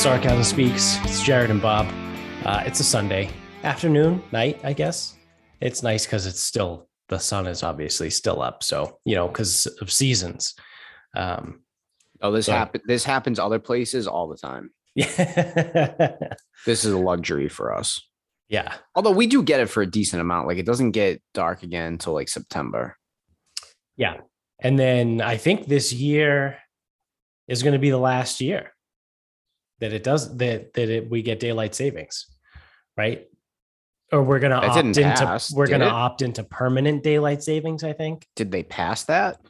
Sarcasm Speaks. It's Jared and Bob. Uh, it's a Sunday afternoon, night, I guess. It's nice because it's still, the sun is obviously still up. So, you know, because of seasons. Um, Oh, this So- happen. This happens other places all the time. yeah. This is a luxury for us. yeah. Although we do get it for a decent amount. Like it doesn't get dark again until like September. Yeah. And then I think this year is going to be the last year that it does that that it, we get daylight savings, right? Or we're going to That opt into pass, we're going to it? opt into permanent daylight savings, I think. Did they pass that?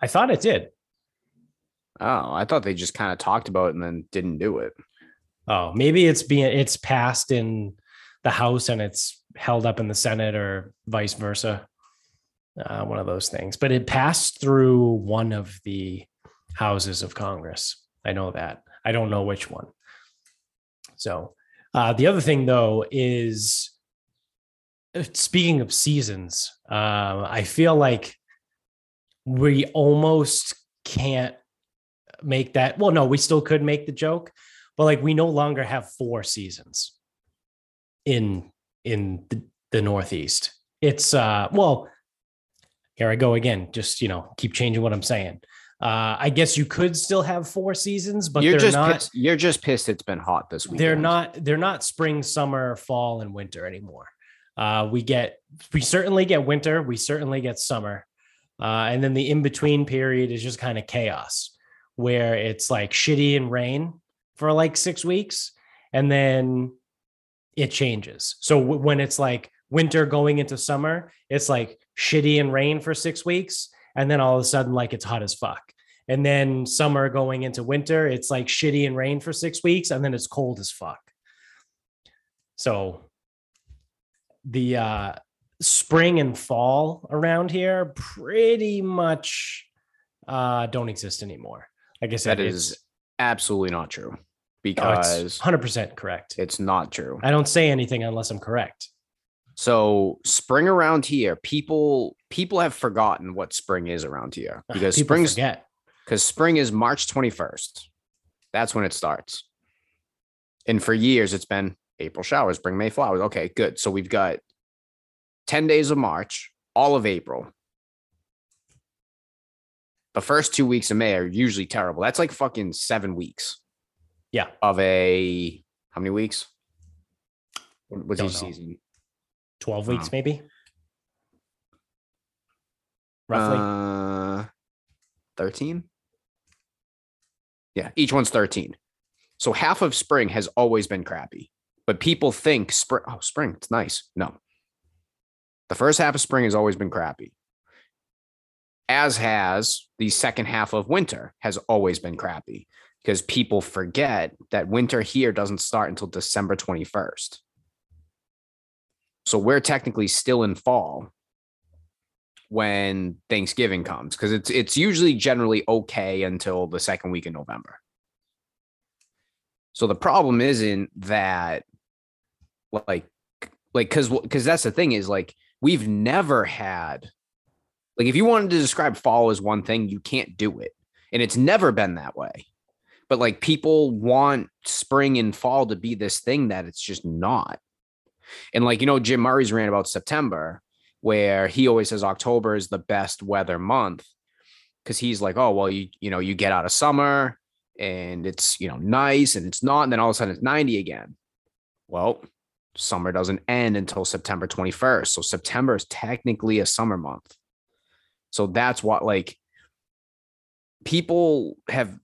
I thought it did. Oh, I thought they just kind of talked about it and then didn't do it. Oh, maybe it's being it's passed in the House and it's held up in the Senate or vice versa. Uh, one of those things. But it passed through one of the houses of Congress. I know that. I don't know which one. So uh, the other thing though is uh, speaking of seasons, uh, I feel like we almost can't make that. Well, no, we still could make the joke, but like we no longer have four seasons in in the, the Northeast. It's uh well, here I go again. Just you know, keep changing what I'm saying. Uh, I guess you could still have four seasons, but you're they're just not. pissed. You're just pissed. It's been hot this week. They're not. They're not spring, summer, fall, and winter anymore. Uh, we get. We certainly get winter. We certainly get summer, uh, and then the in between period is just kind of chaos, where it's like shitty and rain for like six weeks, and then it changes. So w- when it's like winter going into summer, it's like shitty and rain for six weeks, and then all of a sudden like it's hot as fuck. And then summer going into winter, it's like shitty and rain for six weeks, and then it's cold as fuck. So the uh spring and fall around here pretty much uh don't exist anymore. Like I said, that is absolutely not true oh, because 100% correct. it's not true. I don't say anything unless I'm correct. So spring around here, people people have forgotten what spring is around here because forget. because spring is March 21st. That's when it starts. And for years, it's been April showers, spring, May flowers. Okay, good. So we've got 10 days of March, all of April. The first two weeks of May are usually terrible. That's like fucking seven weeks Yeah. of a how many weeks? What- What's Don't each know. season? 12 Wow. weeks, maybe. Roughly. Uh, 13? Yeah, each one's 13. So half of spring has always been crappy. But people think spring, oh, spring, it's nice. No. The first half of spring has always been crappy. As has the second half of winter has always been crappy because people forget that winter here doesn't start until December 21st. So we're technically still in fall when Thanksgiving comes because it's it's usually generally okay until the second week in November. So the problem isn't that like like because because that's the thing is like we've never had like if you wanted to describe fall as one thing you can't do it. And it's never been that way. But like people want spring and fall to be this thing that it's just not and like you know jim murray's ran about september where he always says october is the best weather month because he's like oh well you you know you get out of summer and it's you know nice and it's not and then all of a sudden it's 90 again. Well summer doesn't end until september 21st so september is technically a summer month. So that's what like people have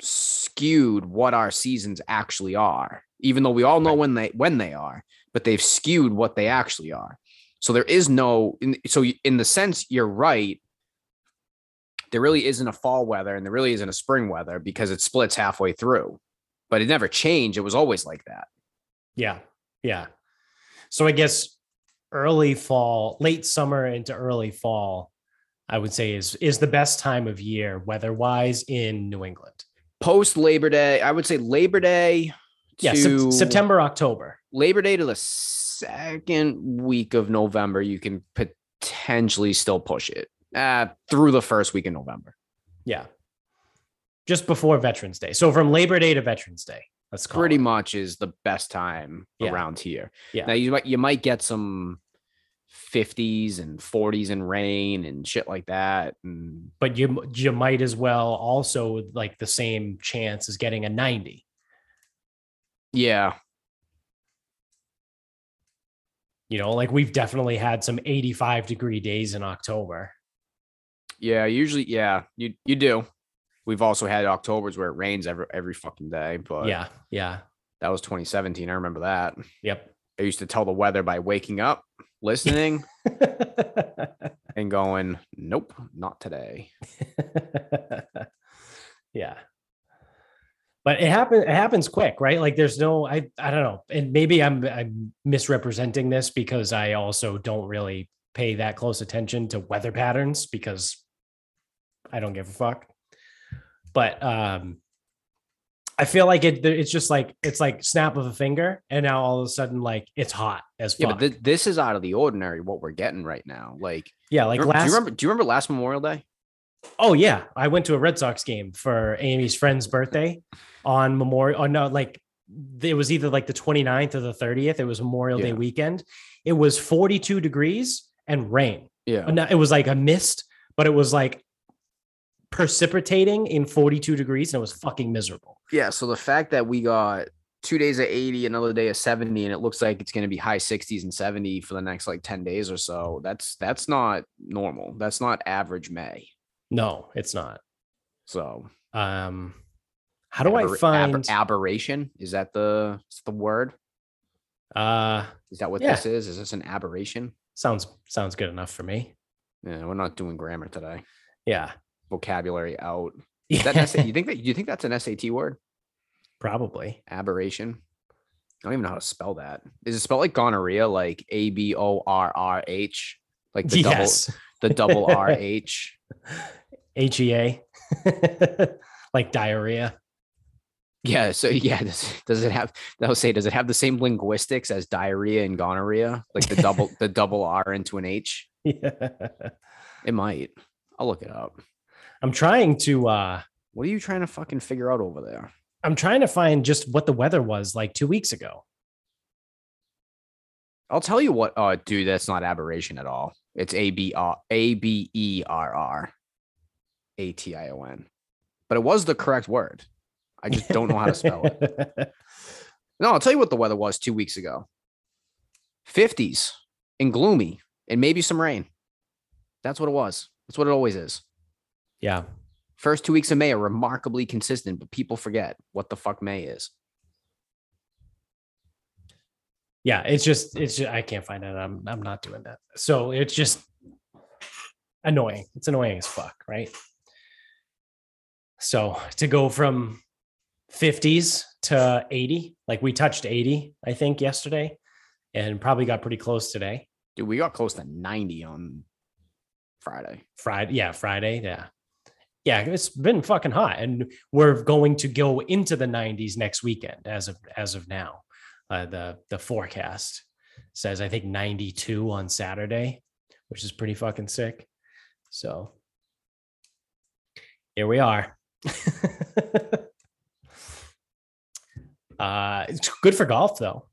skewed what our seasons actually are even though we all know when they when they are but they've skewed what they actually are so there is no in, so in the sense you're right there really isn't a fall weather and there really isn't a spring weather because it splits halfway through but it never changed it was always like that Yeah. Yeah. So I guess early fall, late summer into early fall, I would say is is the best time of year weather wise in New England. post labor day i would say labor day Yeah, to September, October. labor day to the second week of november you can potentially still push it uh, through the first week in november Yeah. just before Veterans Day. So from Labor Day to Veterans Day. That's pretty much is the best time Yeah. around here. Yeah. Now you might you might get some 50s and 40s and rain and shit like that. And But you you might as well also like the same chance as getting a 90. Yeah, You know, like we've definitely had some 85 degree days in October. yeah, usually yeah, you you do. We've also had Octobers where it rains every every fucking day, but yeah, yeah. that was 2017. I remember that. Yep. I used to tell the weather by waking up, listening, and going, "Nope, not today." yeah. But it happens it happens quick, right? Like there's no I I don't know. And maybe I'm I'm misrepresenting this because I also don't really pay that close attention to weather patterns because I don't give a fuck. But um I feel like it it's just like it's like snap of a finger and now all of a sudden like it's hot as Yeah, fuck. but thi- this is out of the ordinary. What we're getting right now, like, yeah, like remember- last do you remember? Do you remember last Memorial Day? Oh yeah, I went to a Red Sox game for Amy's friend's birthday on Memorial. Oh no, like it was either like the 29th or the 30th. It was Memorial Day weekend. It was 42 degrees and rain. Yeah, It was like a mist, but it was like precipitating in 42 degrees and it was fucking miserable. Yeah. So the fact that we got two days of 80, another day of 70, and it looks like it's going to be high 60s and 70 for the next like 10 days or so, that's that's not normal. That's not average May. No, it's not. So Um how do I find aber- aberration? Is that the is the word? uh Is that what Yeah. this is? Is this an aberration? sounds sounds good enough for me. Yeah, we're not doing grammar today. Yeah. Vocabulary out. Is that an SA you think that you think that's an SAT word? Probably. Aberration. I don't even know how to spell that. Is it spelled like gonorrhea, like A B O R R H, like the yes. double the double R H? HEA, like diarrhea. Yeah. So yeah, does, does it have? They'll say, does it have the same linguistics as diarrhea and gonorrhea, like the double the double R into an H? Yeah. It might. I'll look it up. I'm trying to uh What are you trying to fucking figure out over there? I'm trying to find just what the weather was like 2 weeks ago. I'll tell you what. Oh, dude, that's not aberration at all. It's A B R A B E R R A T I O N. But it was the correct word. I just don't know how to spell it. No, I'll tell you what the weather was two weeks ago 50s and gloomy and maybe some rain. That's what it was. That's what it always is. yeah. First two weeks of May are remarkably consistent, but people forget what the fuck May is. Yeah, it's just it's just, I can't find it. I'm I'm not doing that. So it's just annoying. It's annoying as fuck, right? So to go from 50s to 80, like we touched 80, I think yesterday, and probably got pretty close today. Dude, we got close to 90 on Friday. Friday, yeah, Friday, yeah. Yeah, it's been fucking hot, and we're going to go into the 90s next weekend. As of as of now, uh, the the forecast says I think 92 on Saturday, which is pretty fucking sick. So here we are. it's good for golf though,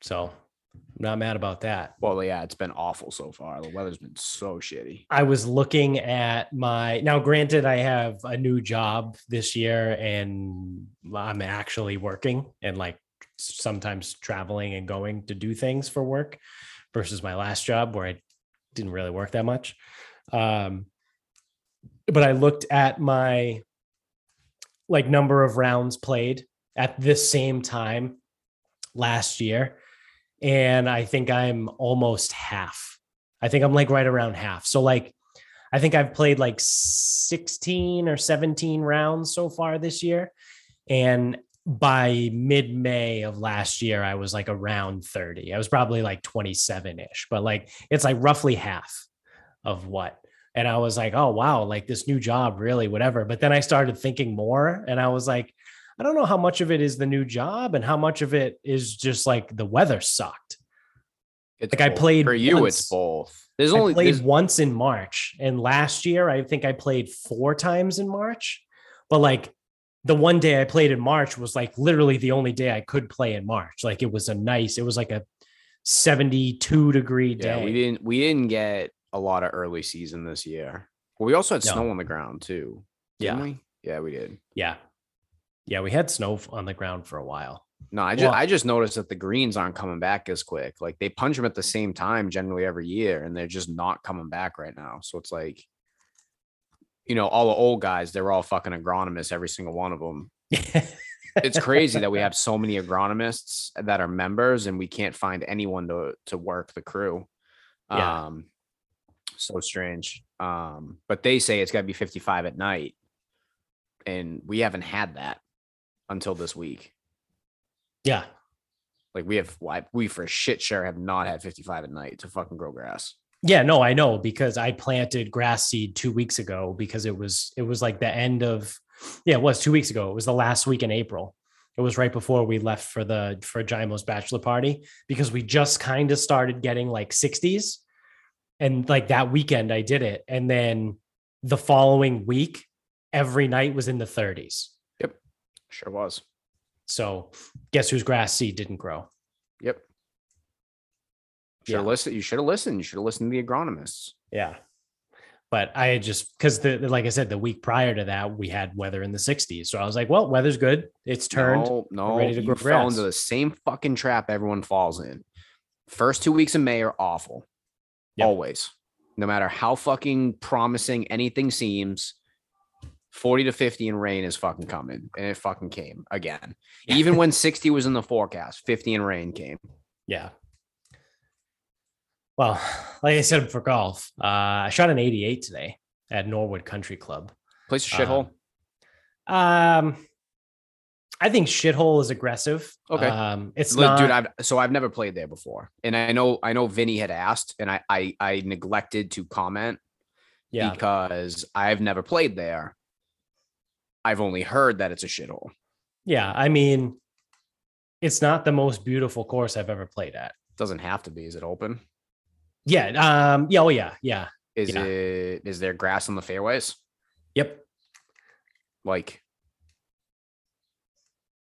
so I'm not mad about that. Well, yeah, it's been awful so far. The weather's been so shitty. I was looking at my now granted I have a new job this year and I'm actually working and like sometimes traveling and going to do things for work versus my last job where I didn't really work that much. Um but I looked at my like number of rounds played at this same time last year and I think I'm almost half. I think I'm like right around half. So like I think I've played like 16 or 17 rounds so far this year. And by mid-May of last year, I was like around 30. I was probably like 27-ish, but like it's like roughly half of what. And I was like, oh wow, like this new job, really, whatever. But then I started thinking more and I was like, I don't know how much of it is the new job and how much of it is just like the weather sucked. It's Like, I played for you. once. It's both. There's I only played there's- once in March, and last year I think I played four times in March. But like the one day I played in March was like literally the only day I could play in March. Like it was a nice, it was like a 72 degree day. Yeah, we didn't we didn't get a lot of early season this year. Well, we also had No. snow on the ground too. Didn't Yeah. we? Yeah, we did. Yeah. Yeah, we had snow on the ground for a while. No, I just Well- I just noticed that the greens aren't coming back as quick. Like they punch them at the same time generally every year, and they're just not coming back right now. So it's like, you know, all the old guys, they're all fucking agronomists, every single one of them. It's crazy that we have so many agronomists that are members, and we can't find anyone to to work the crew. Yeah. Um, so strange. Um, but they say it's got to be 55 at night, and we haven't had that until this week. yeah. Like we have, why we for shit sure have not had 55 at night to fucking grow grass. Yeah, no, I know because I planted grass seed two weeks ago because it was it was like the end of yeah, it was two weeks ago. It was the last week in April. It was right before we left for the for Jaimo's bachelor party because we just kind of started getting like 60s. And like that weekend I did it. And then the following week, every night was in the 30s. Sure was. So guess whose grass seed didn't grow? Yep. Should have Yeah. listened. You should have listened. You should have listened to the agronomists. Yeah. But I had just because the like I said, the week prior to that, we had weather in the 60s. So I was like, well, weather's good. It's turned. No, no, ready to you grow fell into the same fucking trap everyone falls in. First two weeks of May are awful. Yep. Always. No matter how fucking promising anything seems, 40 to 50 and rain is fucking coming. And it fucking came again. Even when 60 was in the forecast, 50 and rain came. Yeah. Well, like I said for golf, uh, I shot an 88 today at Norwood Country Club. Place a shithole. Um, I think shithole is aggressive. Okay. Um, it's Look, not, dude, I've so I've never played there before. And I know I know Vinny had asked and I I, I neglected to comment yeah, because I've never played there. I've only heard that it's a shithole. yeah. I mean, it's not the most beautiful course I've ever played at. Doesn't have to be. Is it open? Yeah. Um. Yeah. Oh, yeah. Yeah. Is Yeah. it is there grass on the fairways? Yep. Like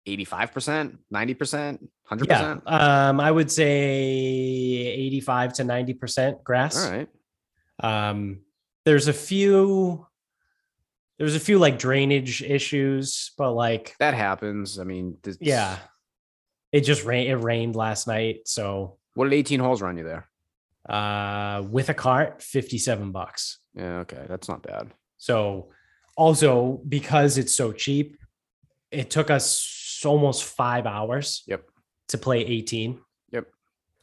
85%, 90%, 100%? Um. I would say 85 to 90 percent grass. All right. Um, there's a few, there's a few like drainage issues, but like, That happens. I mean, this, yeah, it just rained. It rained last night, so What did 18 holes run you there? uh, with a cart, fifty-seven bucks. Yeah, okay. That's not bad. So, also because it's so cheap, it took us almost five hours. Yep. To play eighteen. Yep.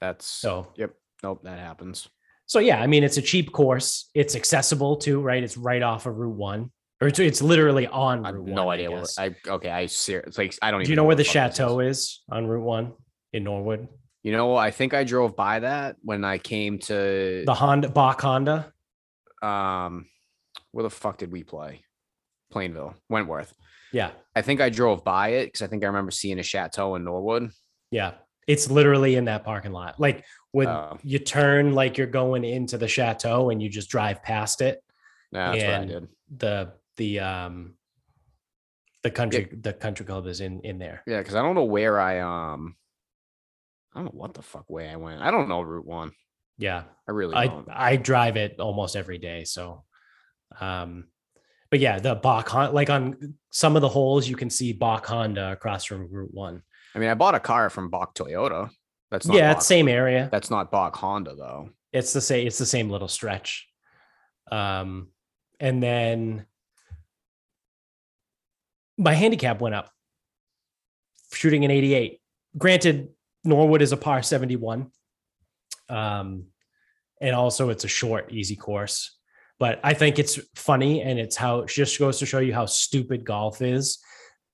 That's So yep. Nope, that happens. So yeah, I mean, it's a cheap course. It's accessible too, right? It's right off of Route One, or it's, it's literally on I have no One, idea what. I okay. I ser- it's like I don't Do even you know where the what fuck this chateau is. is on Route One in Norwood? You know, I think I drove by that when I came to The Honda Boch Honda. um where the fuck did we play? Plainville, Wentworth. Yeah, I think I drove by it because I think I remember seeing a chateau in Norwood. yeah. It's literally in that parking lot. Like when Oh. you turn, like you're going into the chateau, and you just drive past it. Yeah, that's what I did. The the um the country the country club is in in there. Yeah, because I don't know where I um I don't know what the fuck way I went. I don't know Route One. Yeah, I really I don't. I drive it almost every day. So, um, but yeah, the Boch like on some of the holes you can see Boch Honda across from Route One. I mean, I bought a car from Boch Toyota. That's not yeah, Boch, same area. That's not Boch Honda though. It's the same. It's the same little stretch. Um, and then my handicap went up, shooting an 88. Granted, Norwood is a par 71. Um, and also it's a short, easy course. But I think it's funny and it's how it just goes to show you how stupid golf is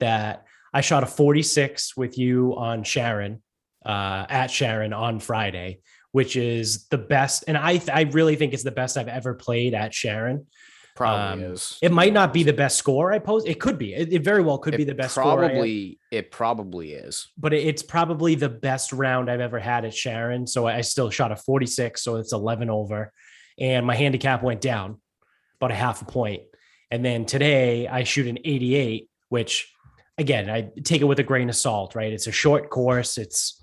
that I shot a 46 with you on Sharon, uh, at Sharon on Friday, which is the best. And I, I really think it's the best I've ever played at Sharon. Probably Um, is. It might not be the best score I post. It could be. It, it very well could It be the best score Probably it probably is. but it- it's probably the best round I've ever had at Sharon. So I still shot a 46, so it's 11 over, and my handicap went down about a half a point. And then today I shoot an 88, which again, I take it with a grain of salt, right? It's a short course. It's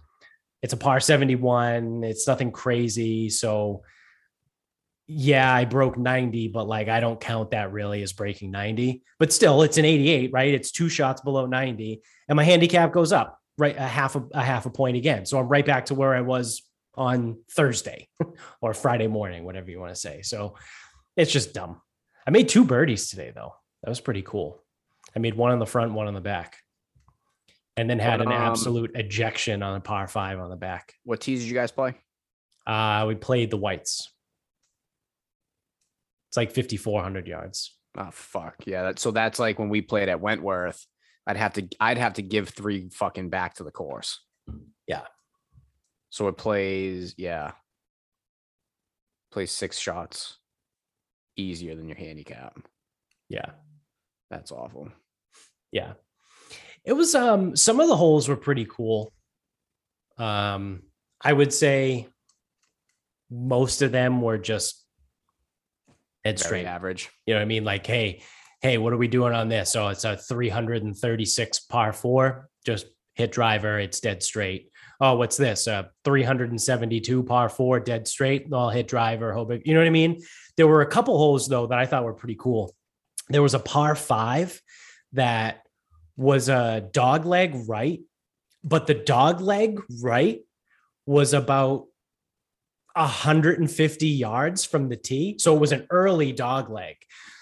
it's a par 71. It's nothing crazy. So yeah, I broke 90, but like I don't count that really as breaking 90. But still, it's an 88, right? It's two shots below 90, and my handicap goes up right a half a, a half a point again. So I'm right back to where I was on Thursday or Friday morning, whatever you want to say. So it's just dumb. I made two birdies today though. That was pretty cool. I made one on the front, one on the back. And then had an um, absolute ejection on a par five on the back. What tees did you guys play? Uh, we played the whites. It's like 5,400 yards. Oh fuck yeah! That, so that's like when we played at Wentworth. I'd have to I'd have to give three fucking back to the course. Yeah. So it plays yeah. Plays six shots easier than your handicap. Yeah. That's awful. Yeah. It was um some of the holes were pretty cool. Um I would say most of them were just dead Very straight. average. You know what I mean? Like, hey, hey, what are we doing on this? So it's a 336 par four, just hit driver, it's dead straight. Oh, what's this? A 372 par four, dead straight. I'll hit driver, hope it, you know what I mean? There were a couple holes though that I thought were pretty cool. There was a par five that was a dog leg right, but the dog leg right was about 150 yards from the tee. So it was an early dog leg.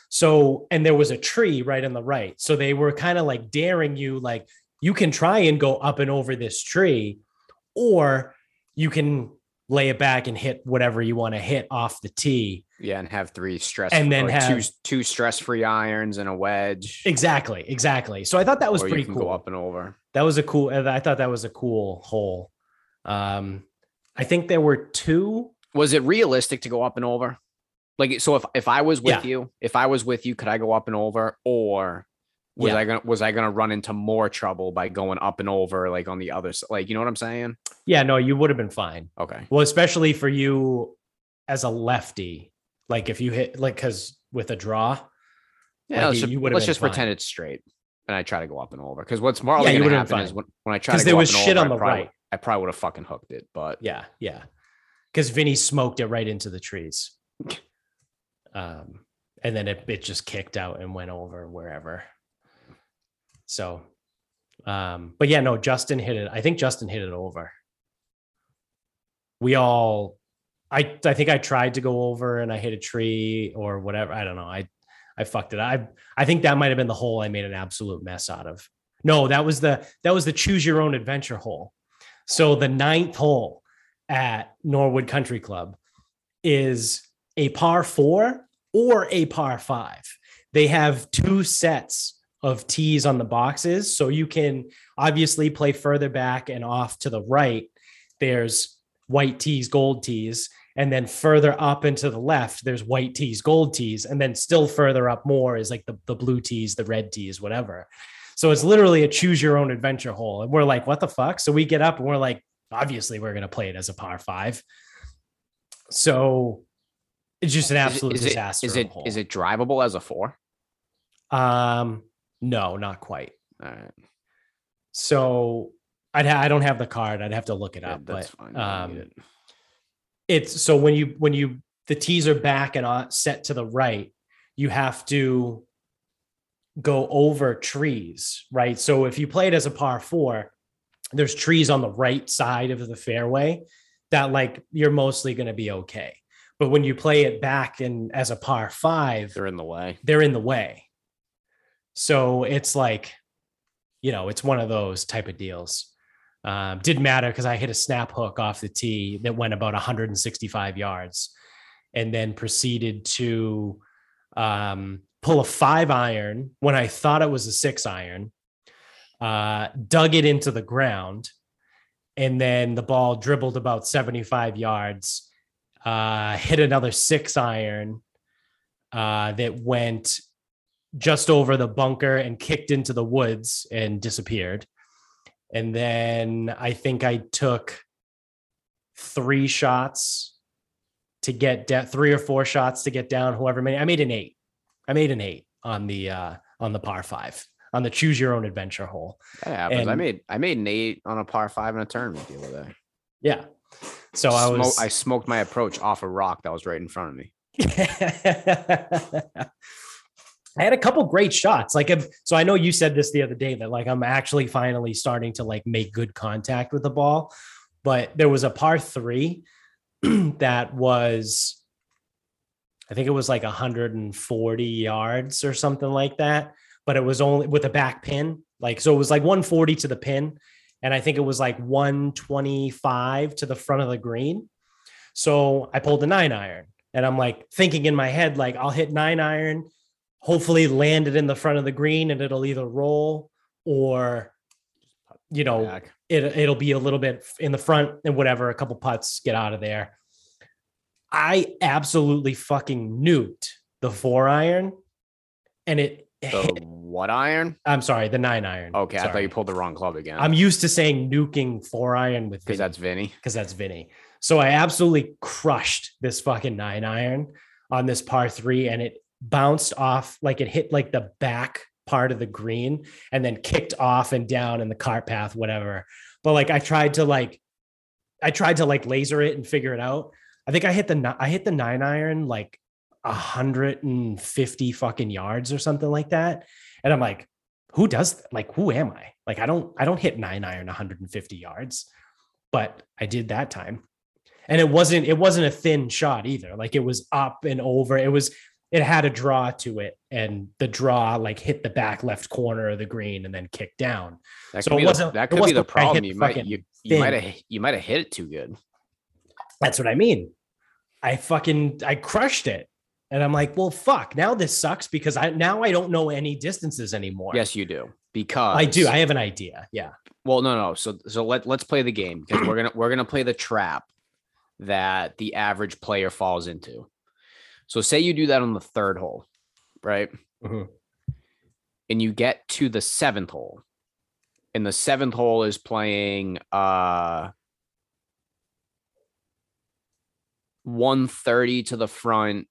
So, and there was a tree right on the right. So they were kind of like daring you, like, you can try and go up and over this tree, or you can lay it back and hit whatever you want to hit off the tee. Yeah, and have three stress And then have- two two stress free irons and a wedge. Exactly. Exactly. So I thought that was or pretty you can cool. go up and over. That was a cool, I thought that was a cool hole. Um, I think there were two. Was it realistic to go up and over? Like so if if I was with Yeah. you, if I was with you, could I go up and over? Or was Yeah. I gonna was I gonna run into more trouble by going up and over like on the other side? Like, you know what I'm saying? Yeah, no, you would have been fine. Okay. Well, especially for you as a lefty, like if you hit like because with a draw, Yeah, Like, let's you- let's just fine. pretend it's straight. And I try to go up and over. Because what's more Yeah, likely you gonna would've been happen is when, when I try to there go was up and over. Cause there was shit over, on the probably, right. I probably would have fucking hooked it. But yeah, yeah, because Vinny smoked it right into the trees, um, and then it it just kicked out and went over wherever. So, um, but yeah, no, Justin hit it. I think Justin hit it over. We all, I I think I tried to go over and I hit a tree or whatever. I don't know. I I fucked it. I I think that might have been the hole I made an absolute mess out of. No, that was the that was the choose your own adventure hole. So the ninth hole at Norwood Country Club is a par four or a par five. They have two sets of tees on the boxes. So you can obviously play further back and off to the right. There's white tees, gold tees. And then further up and to the left, there's white tees, gold tees. And then still further up more is like the, the blue tees, the red tees, whatever. So it's literally a choose your own adventure hole. And we're like, what the fuck? So we get up and we're like, obviously we're going to play it as a par five. So it's just an absolute is it, disaster. is of a it is it drivable as a four? Um, no, not quite. All right. So I'd ha- I don't have the card. I'd have to look it Yeah, up. that's but fine. I don't need um, it. it's so when you when you the tees are back and set to the right, you have to go over trees, right? So if you play it as a par four, there's trees on the right side of the fairway that like you're mostly going to be okay. But when you play it back and as a par five, They're in the way. they're in the way. So it's like, you know, it's one of those type of deals. Um, didn't matter because I hit a snap hook off the tee that went about 165 yards and then proceeded to um, pull a five iron when I thought it was a six iron, uh, dug it into the ground, and then the ball dribbled about 75 yards, uh, hit another six iron uh, that went just over the bunker and kicked into the woods and disappeared. And then I think I took three shots to get down, three or four shots to get down, however many. I made an eight. I made an eight. on the uh on the par five on the choose your own adventure hole. That happens. I made I made an eight on a par five in a tournament the other day. Yeah. So I was I smoked my approach off a rock that was right in front of me. I had a couple great shots. Like, if, so I know you said this the other day that like I'm actually finally starting to like make good contact with the ball, but there was a par three that was, I think it was like 140 yards or something like that, but it was only with a back pin. Like, so it was like 140 to the pin, and I think it was like 125 to the front of the green. So I pulled a nine iron and I'm like thinking in my head, like I'll hit nine iron, hopefully land it in the front of the green and it'll either roll or, you know, Back. it, it'll be a little bit in the front and whatever, a couple putts, get out of there. I absolutely fucking nuked the four iron and it The what iron? I'm sorry, the nine iron. Okay, I thought you pulled the wrong club again. I'm used to saying nuking four iron with because that's Vinny. because that's Vinny. So I absolutely crushed this fucking nine iron on this par three, and it bounced off like it hit like the back part of the green and then kicked off and down in the cart path, whatever. But like I tried to like, I tried to like laser it and figure it out. I think I hit the I hit the nine iron like a hundred and fifty fucking yards or something like that, and I'm like, who does that? like who am I? Like I don't I don't hit nine iron 150 yards, but I did that time. And it wasn't it wasn't a thin shot either. Like it was up and over. It was it had a draw to it, and the draw like hit the back left corner of the green and then kicked down. That So it be the, wasn't- that could be the like I hit problem. You might you, you might have you might have hit it too good. That's what I mean. I fucking I crushed it. And I'm like, well, fuck. Now this sucks because I now I don't know any distances anymore. Yes, you do. Because I do. I have an idea. Yeah. well, no, no. So so let let's play the game because we're gonna we're gonna play the trap that the average player falls into. So say you do that on the third hole, right? Mhm. And you get to the seventh hole. And the seventh hole is playing uh 130 to the front,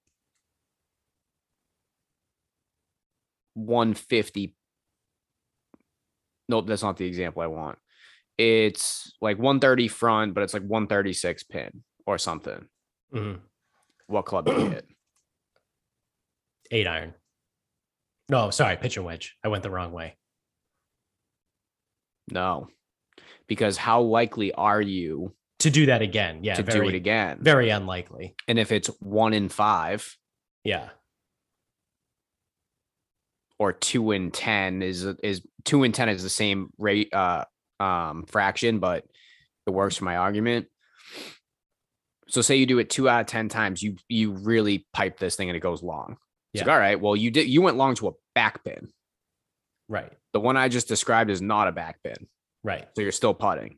150. Nope, that's not the example I want. It's like 130 front, but it's like 136 pin or something. Mhm. What club do you hit? Eight iron. No, sorry, pitch and wedge. I went the wrong way. No. Because how likely are you To do that again. Yeah. to very, do it again? Very unlikely. And if it's one in five Yeah. or two in ten is is two in ten is the same rate uh um fraction, but it works for my argument. So say you do it two out of ten times, you you really pipe this thing and it goes long. It's like, Yeah. all right, well, you did you went long to a back pin. Right. The one I just described is not a back pin. Right. So you're still putting.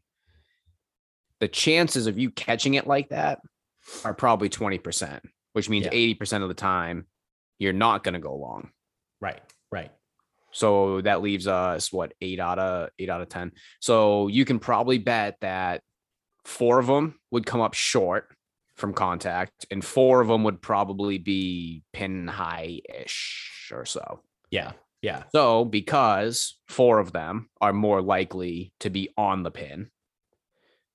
The chances of you catching it like that are probably 20%, which means Yeah. 80% of the time you're not going to go long. Right. Right. So that leaves us what eight out of eight out of 10. So you can probably bet that four of them would come up short from contact, and four of them would probably be pin high ish or so. Yeah. Yeah. So, because four of them are more likely to be on the pin,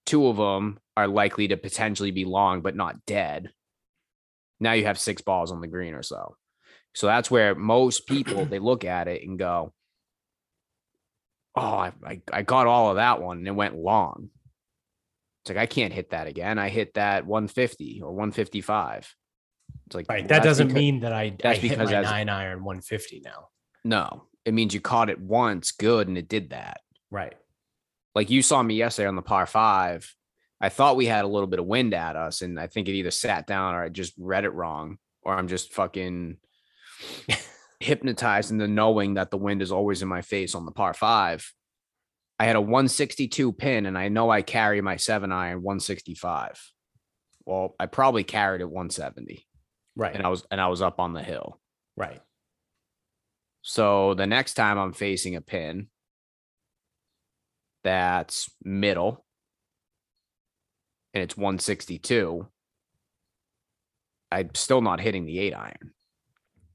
two of them are likely to potentially be long but not dead. Now you have six balls on the green or so. So that's where most people they look at it and go, "Oh, I, I I got all of that one and it went long." It's like I can't hit that again. I hit that 150 or 155. It's like Right. That doesn't becau- mean that I, I that's hit because my nine iron 150 now. no. It means you caught it once good and it did that. Right. Like you saw me yesterday on the par five. I thought we had a little bit of wind at us, and I think it either sat down or I just read it wrong, or I'm just fucking hypnotized into knowing that the wind is always in my face on the par five. I had a 162 pin, and I know I carry my seven iron 165. Well, I probably carried it 170, Right. and I was and I was up on the hill. right. So the next time I'm facing a pin that's middle and it's 162, I'm still not hitting the eight iron.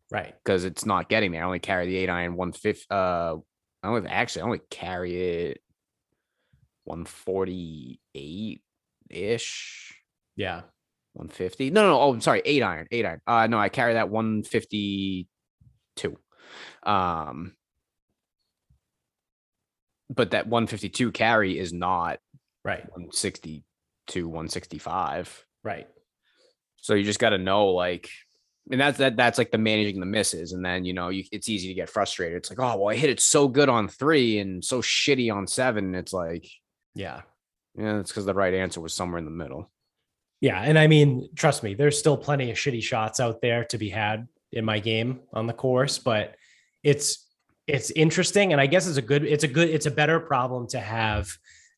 Right. because it's not getting there. I only carry the eight iron one fifty. Uh, I only actually I only carry it one forty eight ish, Yeah. one fifty. No, no, oh, I'm sorry, eight iron, eight iron. Uh, no, I carry that one fifty two. Um, but that one fifty two carry is not Right. one sixty to one sixty five. Right. So you just got to know, like, and that's that. That's like the managing the misses, and then you know, you, it's easy to get frustrated. It's like, oh, well, I hit it so good on three and so shitty on seven. It's like, Yeah. yeah, it's because the right answer was somewhere in the middle. Yeah. And I mean, trust me, there's still plenty of shitty shots out there to be had in my game on the course, but it's it's interesting. And I guess it's a good, it's a good, it's a better problem to have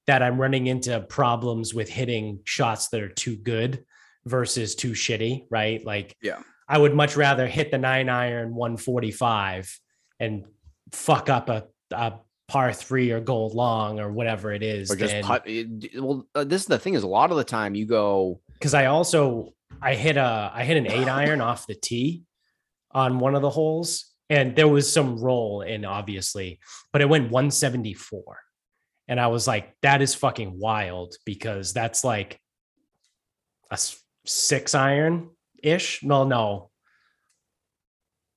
that I'm running into problems with hitting shots that are too good versus too shitty, right? Like Yeah. I would much rather hit the nine iron 145 and fuck up a, a par three or gold long or whatever it is. Or just than- putt. Well, uh, this is the thing is a lot of the time you go, because I also I hit a I hit an eight iron off the tee on one of the holes, and there was some roll in obviously, but it went 174. And I was like, that is fucking wild because that's like a six iron ish. No, no.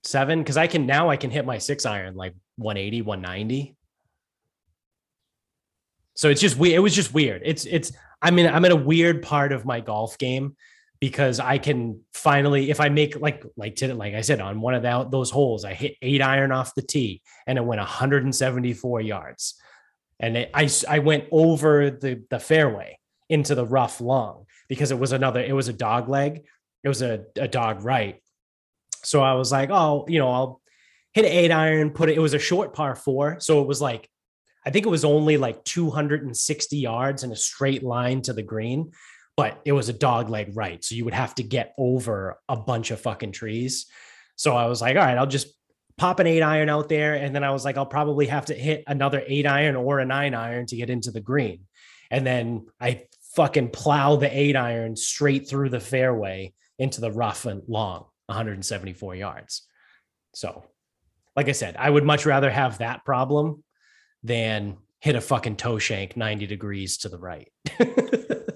Seven. Cause I can now I can hit my six iron like 180, 190. So it's just weird. It was just weird. It's it's I mean, I'm in a weird part of my golf game because I can finally, if I make like like to, like I said on one of that, those holes, I hit eight iron off the tee and it went 174 yards, and it, I went over the the fairway into the rough long because it was another it was a dog leg, it was a, a dog right, so I was like, oh, you know, I'll hit eight iron, put it. It was a short par four, so it was like I think it was only like 260 yards in a straight line to the green, but it was a dog leg right. So you would have to get over a bunch of fucking trees. So I was like, all right, I'll just pop an eight iron out there. And then I was like, I'll probably have to hit another eight iron or a nine iron to get into the green. And then I fucking plow the eight iron straight through the fairway into the rough and long, 174 yards. So, like I said, I would much rather have that problem than hit a fucking toe shank 90 degrees to the right.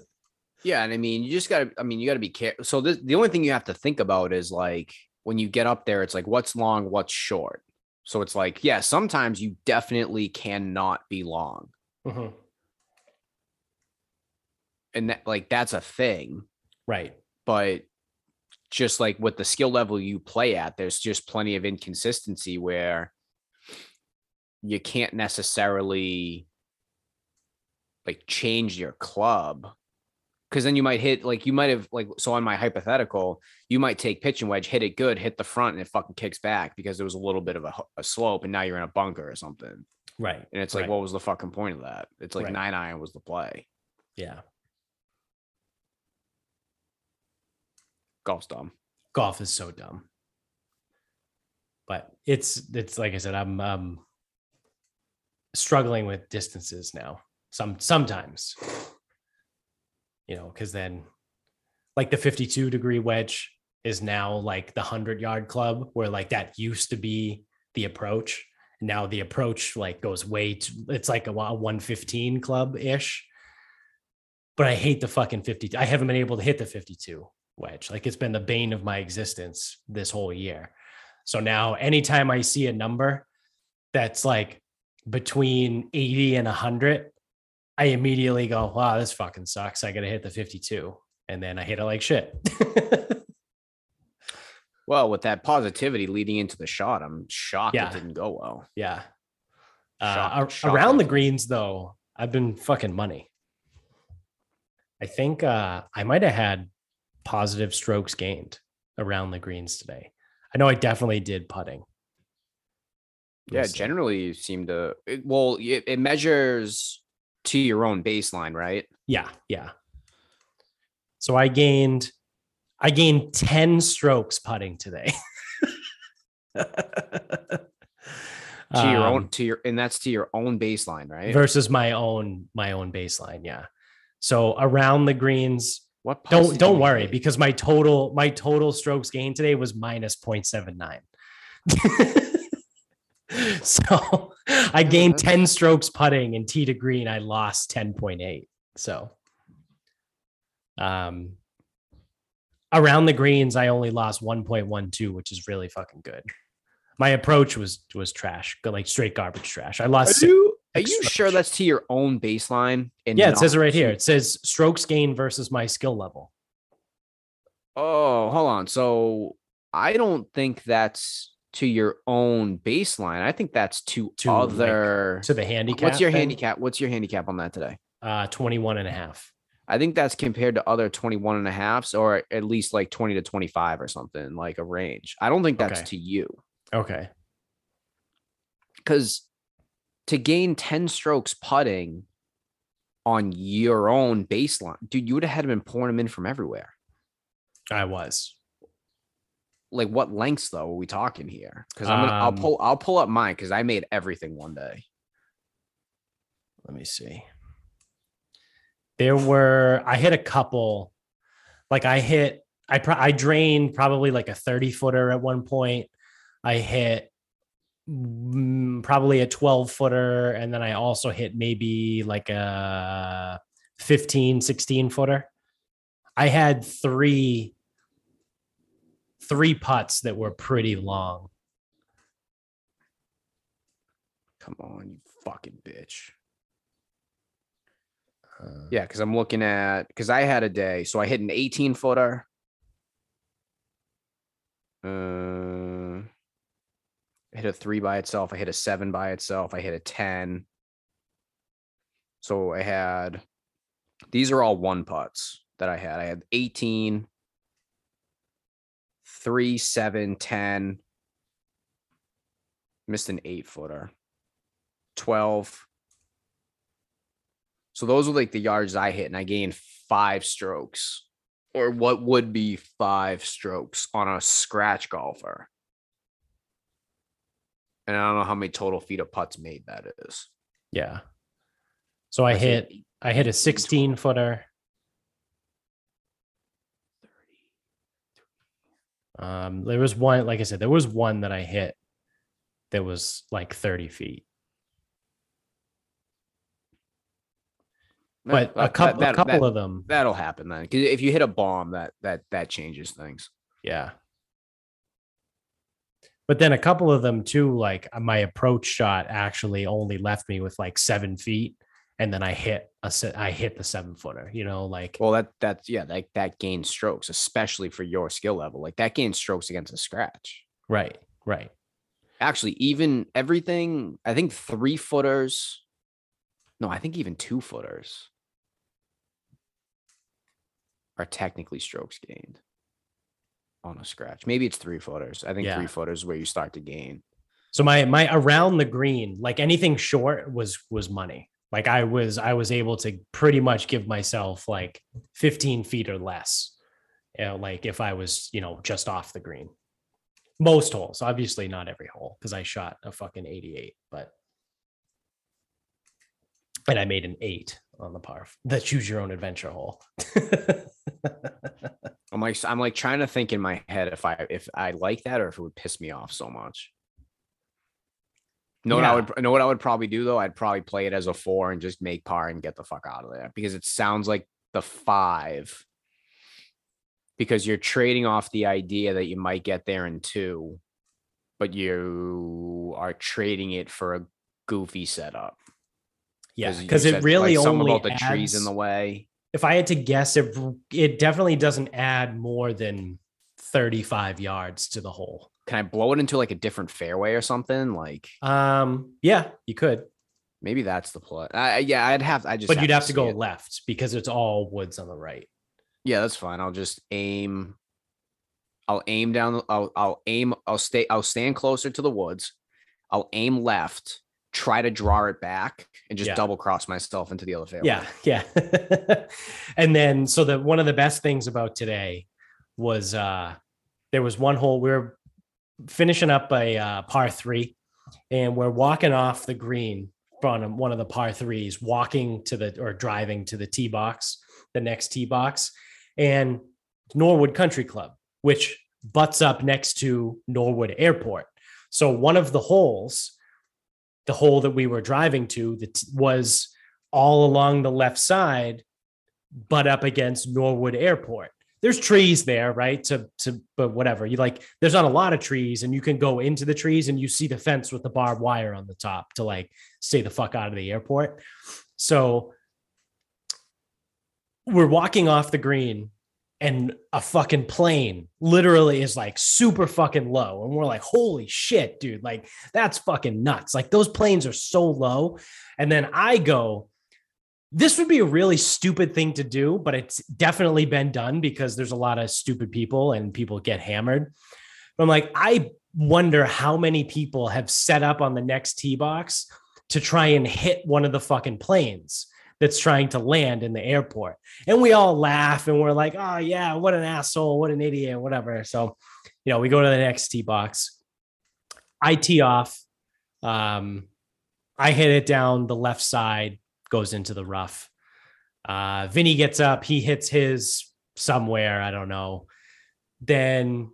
yeah. And I mean, you just got to, I mean, you got to be careful. So this, the only thing you have to think about is like when you get up there, it's like what's long, what's short. So it's like, yeah, sometimes you definitely cannot be long. Mhm. And that, like, that's a thing. Right. but just like with the skill level you play at, there's just plenty of inconsistency where you can't necessarily like change your club. Cause then you might hit like you might have like so on my hypothetical, you might take pitch and wedge, hit it good, hit the front, and it fucking kicks back because there was a little bit of a, a slope, and now you're in a bunker or something. Right. And it's like, Right. what was the fucking point of that? It's like Right. nine iron was the play. Yeah. Golf's dumb. Golf is so dumb. But it's it's like I said, I'm um struggling with distances now. Some sometimes. You know, because then like the 52 degree wedge is now like the 100 yard club where like that used to be the approach. Now the approach like goes way to it's like a, 115 club ish. But i hate the fucking 50 i haven't been able to hit the 52 wedge. Like it's been the bane of my existence this whole year. So now anytime i see a number that's like between 80 and 100 i immediately go wow this fucking sucks i gotta hit the 52 and then i hit it like shit Well, with that positivity leading into the shot, I'm shocked Yeah. it didn't go well. Yeah. Shock- Uh, shock around the greens, though, I've been fucking money. I think uh, I might have had positive strokes gained around the greens today. I know I definitely did putting. Yeah, generally you seem to. It, well, it, it measures to your own baseline, right? Yeah, yeah. So I gained, I gained ten strokes putting today. To your own, Um, to your, and that's to your own baseline, right? versus my own my own baseline. Yeah. So around the greens, what? don't don't worry because my total my total strokes gained today was minus 0.79 so I gained 10 strokes putting and tee to green. I lost 10.8. So um around the greens, I only lost 1.12, which is really fucking good. My approach was was trash, like straight garbage trash. I lost Are you are you sure that's to your own baseline? And Yeah, it says it right here. It says strokes gained versus my skill level. Oh, hold on. So I don't think that's to your own baseline. I think that's to, To, like, other. To the handicap. What's your thing, handicap? What's your handicap on that today? Uh 21 and a half. I think that's compared to other 21 and a halfs or at least like 20 to 25 or something like a range. I don't think that's Okay. to you Okay. because to gain 10 strokes putting on your own baseline, dude, you would have had been pouring them in from everywhere. I was. Like what lengths though are we talking here? Because I'm gonna I'll Um, pull I'll pull up mine because I made everything one day. Let me see. There were I hit a couple. Like I hit I pro- I drained probably like a 30 footer at one point. I hit probably a 12 footer and then I also hit maybe like a 15 16 footer. I had three three putts that were pretty long. Come on, you fucking bitch. Uh, Yeah, because I'm looking at because I had a day, so I hit an 18 footer. Uh, I hit a three by itself. I hit a seven by itself. I hit a 10. So I had these are all one putts that I had. I had 18, 3, 7, 10. Missed an eight footer. 12. So those were like the yards I hit, and I gained five strokes, or what would be five strokes on a scratch golfer. And I don't know how many total feet of putts made that is. yeah. So I Let's hit I hit a 18, 16 footer. Um, there was one, like I said, there was one that I hit that was like 30 feet. But That- a couple, that- a couple that- of them, that'll happen then. Because if you hit a bomb, that that that changes things. yeah. But then a couple of them too, like uh, my approach shot actually only left me with like seven feet, and then I hit a I hit the seven footer. You know, like Well, that that's yeah, that that gains strokes, especially for your skill level. Like that gains strokes against a scratch. right, right. Actually, even everything, I think three footers. No, I think even two footers are technically strokes gained on a scratch. Maybe it's three footers. I think Yeah. three footers is where you start to gain. So my my around the green, like anything short was was money. Like I was I was able to pretty much give myself like 15 feet or less. You know, like if I was, you know, just off the green. Most holes, obviously not every hole, because I shot a fucking 88, but and I made an eight on the par the choose your own adventure hole. I'm like I'm like trying to think in my head if I if I like that or if it would piss me off so much. Know what I would know what I would probably do though? I'd probably play it as a four and just make par and get the fuck out of there because it sounds like the five. Because you're trading off the idea that you might get there in two, but you are trading it for a goofy setup. yeah, because it really like, something only about the trees in the way. if I had to guess, it it definitely doesn't add more than 35 yards to the hole. Can I blow it into like a different fairway or something? Like Um, yeah, you could, maybe that's the play. I, yeah, I'd have. I just. but you'd have to go it. left because it's all woods on the right. Yeah, that's fine. I'll just aim. I'll aim down. I'll I'll aim. I'll stay. I'll stand closer to the woods. I'll aim left. Try to draw it back and just Yeah. double cross myself into the other fairway. Yeah, yeah. and then, so the one of the best things about today was uh there was one hole we were finishing up a uh, par three, and we're walking off the green from one of the par threes, walking to the or driving to the tee box, the next tee box, and Norwood Country Club, which butts up next to Norwood Airport. So one of the holes, the hole that we were driving to, that was all along the left side, but up against Norwood Airport. There's trees there, right? To to but whatever. You like there's not a lot of trees, and you can go into the trees and you see the fence with the barbed wire on the top to like stay the fuck out of the airport. So we're walking off the green and a fucking plane literally is like super fucking low. And we're like, holy shit, dude. Like, that's fucking nuts. Like, those planes are so low. And then I go, this would be a really stupid thing to do, but it's definitely been done because there's a lot of stupid people and people get hammered. But I'm like, I wonder how many people have set up on the next tee box to try and hit one of the fucking planes that's trying to land in the airport. And we all laugh and we're like, oh, yeah, what an asshole, what an idiot, whatever. So, you know, we go to the next tee box. I tee off. Um, I hit it down the left side, goes into the rough. Uh, Vinny gets up, he hits his somewhere, I don't know. Then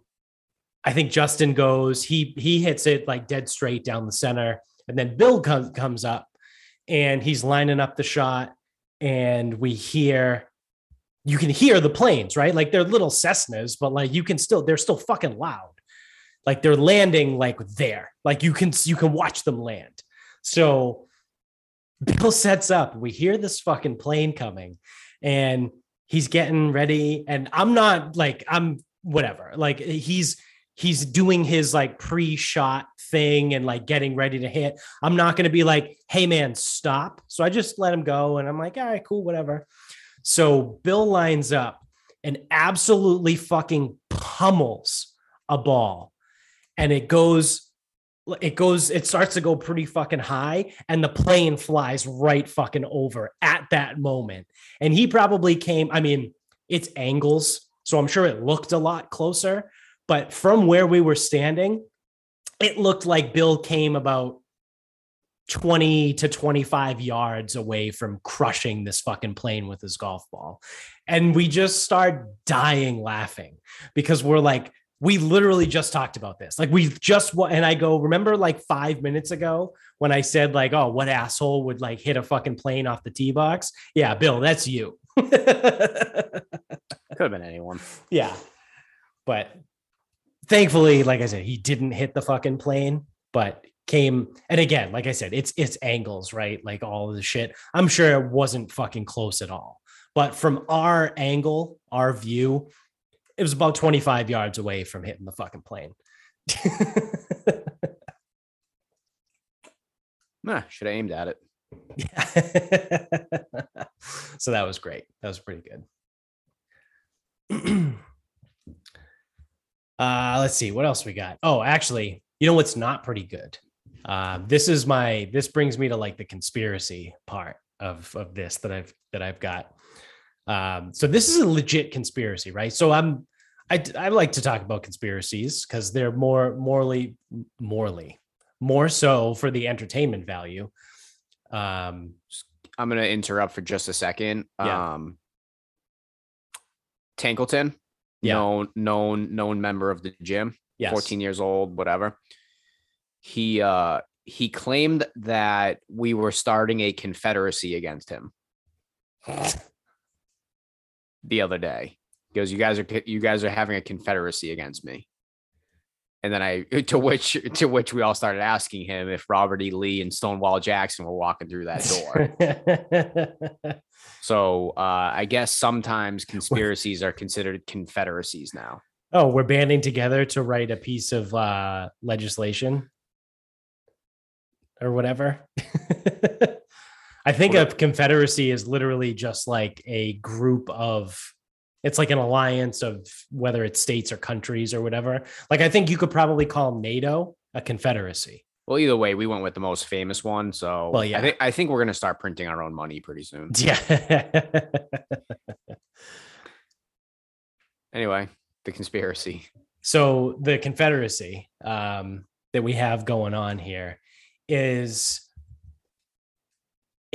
I think Justin goes, he he hits it like dead straight down the center. And then Bill comes comes up and he's lining up the shot and we hear you can hear the planes right like they're little cessnas but like you can still they're still fucking loud like they're landing like there like you can you can watch them land so bill sets up we hear this fucking plane coming and he's getting ready and i'm not like i'm whatever like he's he's doing his like pre-shot thing and like getting ready to hit. I'm not going to be like, "Hey man, stop." So I just let him go and I'm like, "All right, cool, whatever." So Bill lines up and absolutely fucking pummels a ball. And it goes it goes it starts to go pretty fucking high and the plane flies right fucking over at that moment. And he probably came, I mean, it's angles, so I'm sure it looked a lot closer, but from where we were standing, it looked like Bill came about 20 to 25 yards away from crushing this fucking plane with his golf ball. And we just start dying laughing because we're like, we literally just talked about this. Like we just and I go, remember like five minutes ago when I said like, oh, what asshole would like hit a fucking plane off the tee box? Yeah, Bill, that's you. Could have been anyone. Yeah. But thankfully, like I said, he didn't hit the fucking plane, but came and again, like I said, it's it's angles, right? Like all of the shit. I'm sure it wasn't fucking close at all. But from our angle, our view, it was about 25 yards away from hitting the fucking plane. nah, should have aimed at it. Yeah. so that was great. That was pretty good. Uh, let's see what else we got. Oh, actually, you know what's not pretty good. Uh, this is my. This brings me to like the conspiracy part of of this that I've that I've got. Um, so this is a legit conspiracy, right? So I'm. I I like to talk about conspiracies because they're more morally morally more so for the entertainment value. Um, I'm gonna interrupt for just a second. Yeah. Um, Tankleton Yeah. known known known member of the gym, yes. 14 years old, whatever. He uh he claimed that we were starting a confederacy against him the other day. He goes, "You guys are you guys are having a confederacy against me." And then I to which to which we all started asking him if Robert E. Lee and Stonewall Jackson were walking through that door. so uh, I guess sometimes conspiracies are considered confederacies now. oh, we're banding together to write a piece of uh, legislation or whatever. I think a confederacy is literally just like a group of it's like an alliance of whether it's states or countries or whatever. Like I think you could probably call NATO a confederacy. Well, either way, we went with the most famous one. So Well, yeah. I think I think we're gonna start printing our own money pretty soon. Yeah. Anyway, the conspiracy. so the confederacy um, that we have going on here is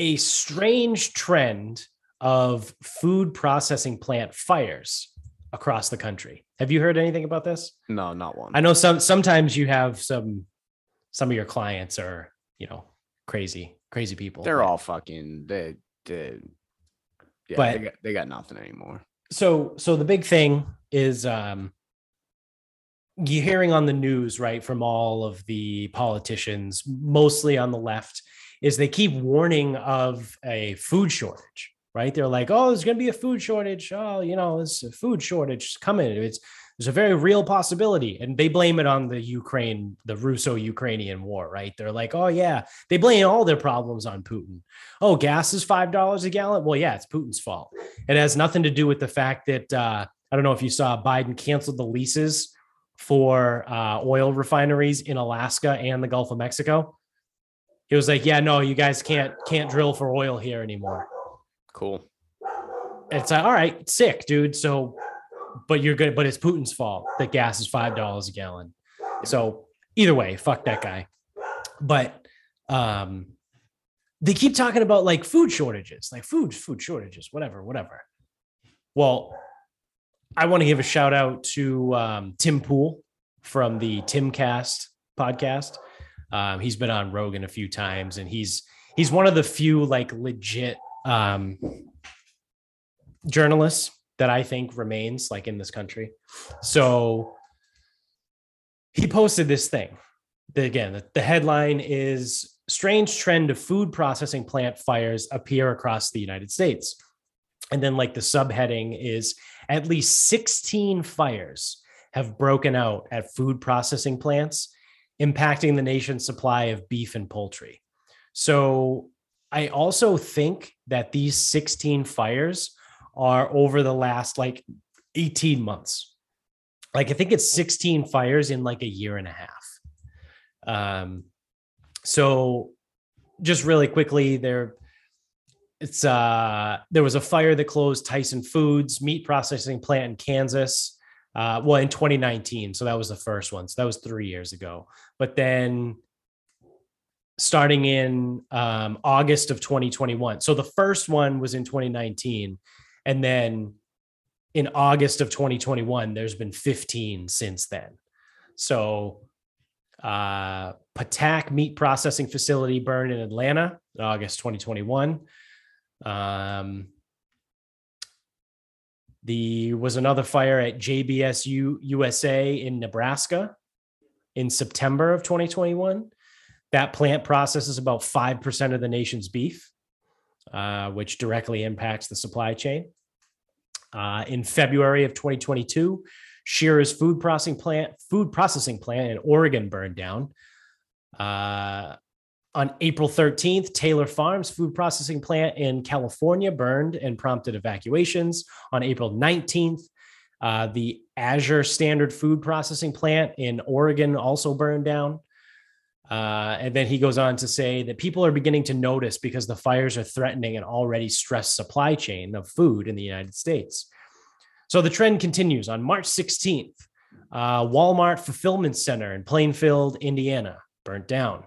a strange trend of food processing plant fires across the country have you heard anything about this No, not one. i know some sometimes you have some some of your clients are, you know, crazy, crazy people. They're all fucking they, they yeah, But- they got, they got nothing anymore. so so the big thing is um you're hearing on the news right from all of the politicians mostly on the left is they keep warning of a food shortage right? They're like oh there's going to be a food shortage. Oh you know a food shortage coming. It's there's a very real possibility and they blame it on the ukraine the russo-ukrainian war right? They're like oh yeah. They blame all their problems on putin. Oh gas is five dollars a gallon? Well yeah it's putin's fault. It has nothing to do with the fact that uh, I don't know if you saw Biden canceled the leases for uh, oil refineries in Alaska and the Gulf of Mexico. He was like, "Yeah, no, you guys can't can't drill for oil here anymore." Cool. It's like, all right, sick, dude. So, but you're good. But it's Putin's fault that gas is five dollars a gallon. So either way, fuck that guy. But um, they keep talking about like food shortages, like food food shortages, whatever, whatever. Well, I want to give a shout out to um, Tim Pool from the Timcast podcast. Um, he's been on Rogan a few times, and he's he's one of the few like legit um, journalists that I think remains like in this country. So he posted this thing. Again, the, the headline is strange trend of food processing plant fires appear across the United States. And then like the subheading is at least 16 fires have broken out at food processing plants impacting the nation's supply of beef and poultry. So I also think that these 16 fires are over the last like 18 months. Like I think it's 16 fires in like a year and a half. Um so just really quickly there it's uh there was a fire that closed Tyson Foods meat processing plant in Kansas uh well in 2019 so that was the first one so that was 3 years ago but then starting in um, August of 2021. So the first one was in 2019. And then in August of 2021, there's been 15 since then. So uh, Patak Meat Processing Facility burned in Atlanta, August 2021. Um, the was another fire at JBSU USA in Nebraska in September of 2021. That plant processes about 5% of the nation's beef, uh, which directly impacts the supply chain. Uh, in February of 2022, Shearer's food processing plant, food processing plant in Oregon burned down. Uh, on April 13th, Taylor Farms food processing plant in California burned and prompted evacuations. On April 19th, uh, the Azure Standard Food Processing Plant in Oregon also burned down. Uh, and then he goes on to say that people are beginning to notice because the fires are threatening an already stressed supply chain of food in the United States. So the trend continues. On March 16th, uh, Walmart Fulfillment Center in Plainfield, Indiana, burnt down.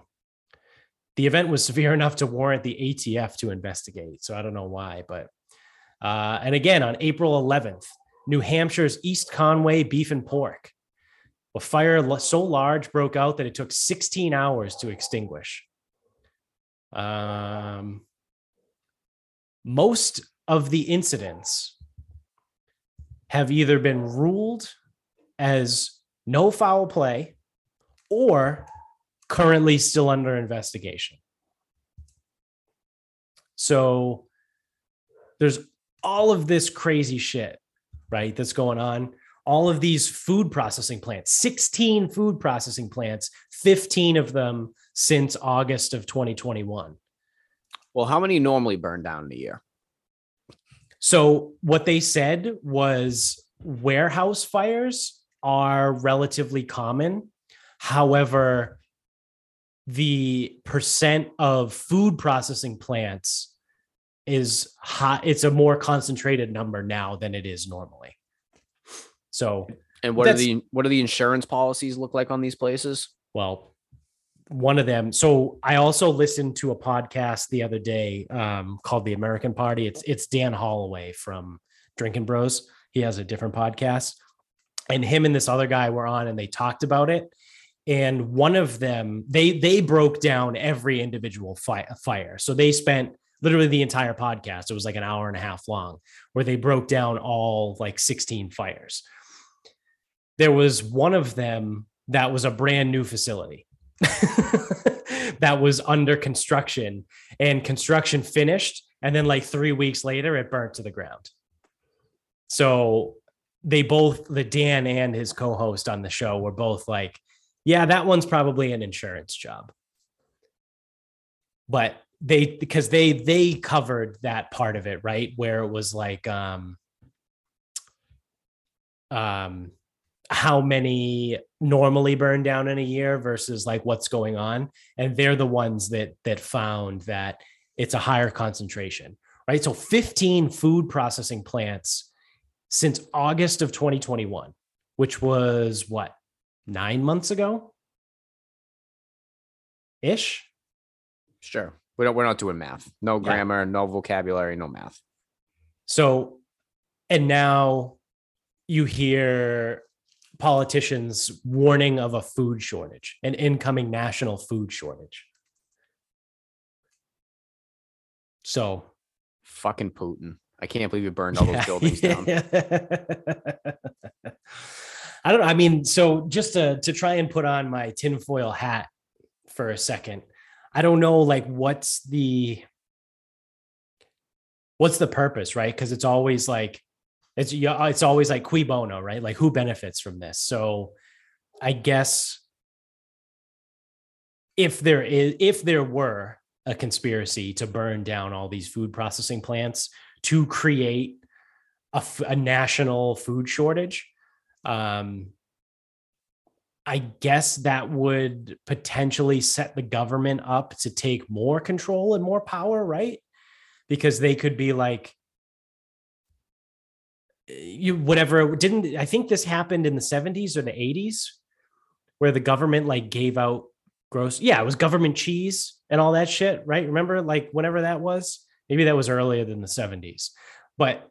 The event was severe enough to warrant the ATF to investigate. So I don't know why, but uh, and again on April 11th, New Hampshire's East Conway Beef and Pork. A fire so large broke out that it took 16 hours to extinguish. Um, most of the incidents have either been ruled as no foul play or currently still under investigation. So there's all of this crazy shit, right? That's going on. All of these food processing plants, 16 food processing plants, 15 of them since August of 2021. Well, how many normally burn down in a year? So what they said was warehouse fires are relatively common. However, the percent of food processing plants is high. It's a more concentrated number now than it is normally. So, And what are the what do the insurance policies look like on these places? well, one of them. So I also listened to a podcast the other day um, called The American Party. It's it's Dan Holloway from Drinking Bros. He has a different podcast, and him and this other guy were on, and they talked about it. And one of them they they broke down every individual fi- fire. So they spent literally the entire podcast it was like an hour and a half long where they broke down all like 16 fires. There was one of them that was a brand new facility that was under construction and construction finished and then like 3 weeks later it burnt to the ground. So they both the Dan and his co-host on the show were both like yeah, that one's probably an insurance job. But they because they they covered that part of it, right? Where it was like um um how many normally burn down in a year versus like what's going on and they're the ones that that found that it's a higher concentration right so 15 food processing plants since august of 2021 which was what nine months ago ish. Sure. We don't, we're not doing math. No grammar, yeah. no vocabulary, no math. So, and now you hear politicians warning of a food shortage, an incoming national food shortage. So, fucking Putin. I can't believe you burned all those yeah, buildings down. I don't know. I mean, so just to to try and put on my tinfoil hat for a second, I don't know like what's the what's the purpose, right? Because it's always like it's it's always like cui bono, right? Like who benefits from this? So I guess if there is if there were a conspiracy to burn down all these food processing plants to create a, a national food shortage um, I guess that would potentially set the government up to take more control and more power, right? Because they could be like, you whatever didn't I think this happened in the 70s or the 80s where the government like gave out gross yeah it was government cheese and all that shit right remember like whenever that was maybe that was earlier than the 70s but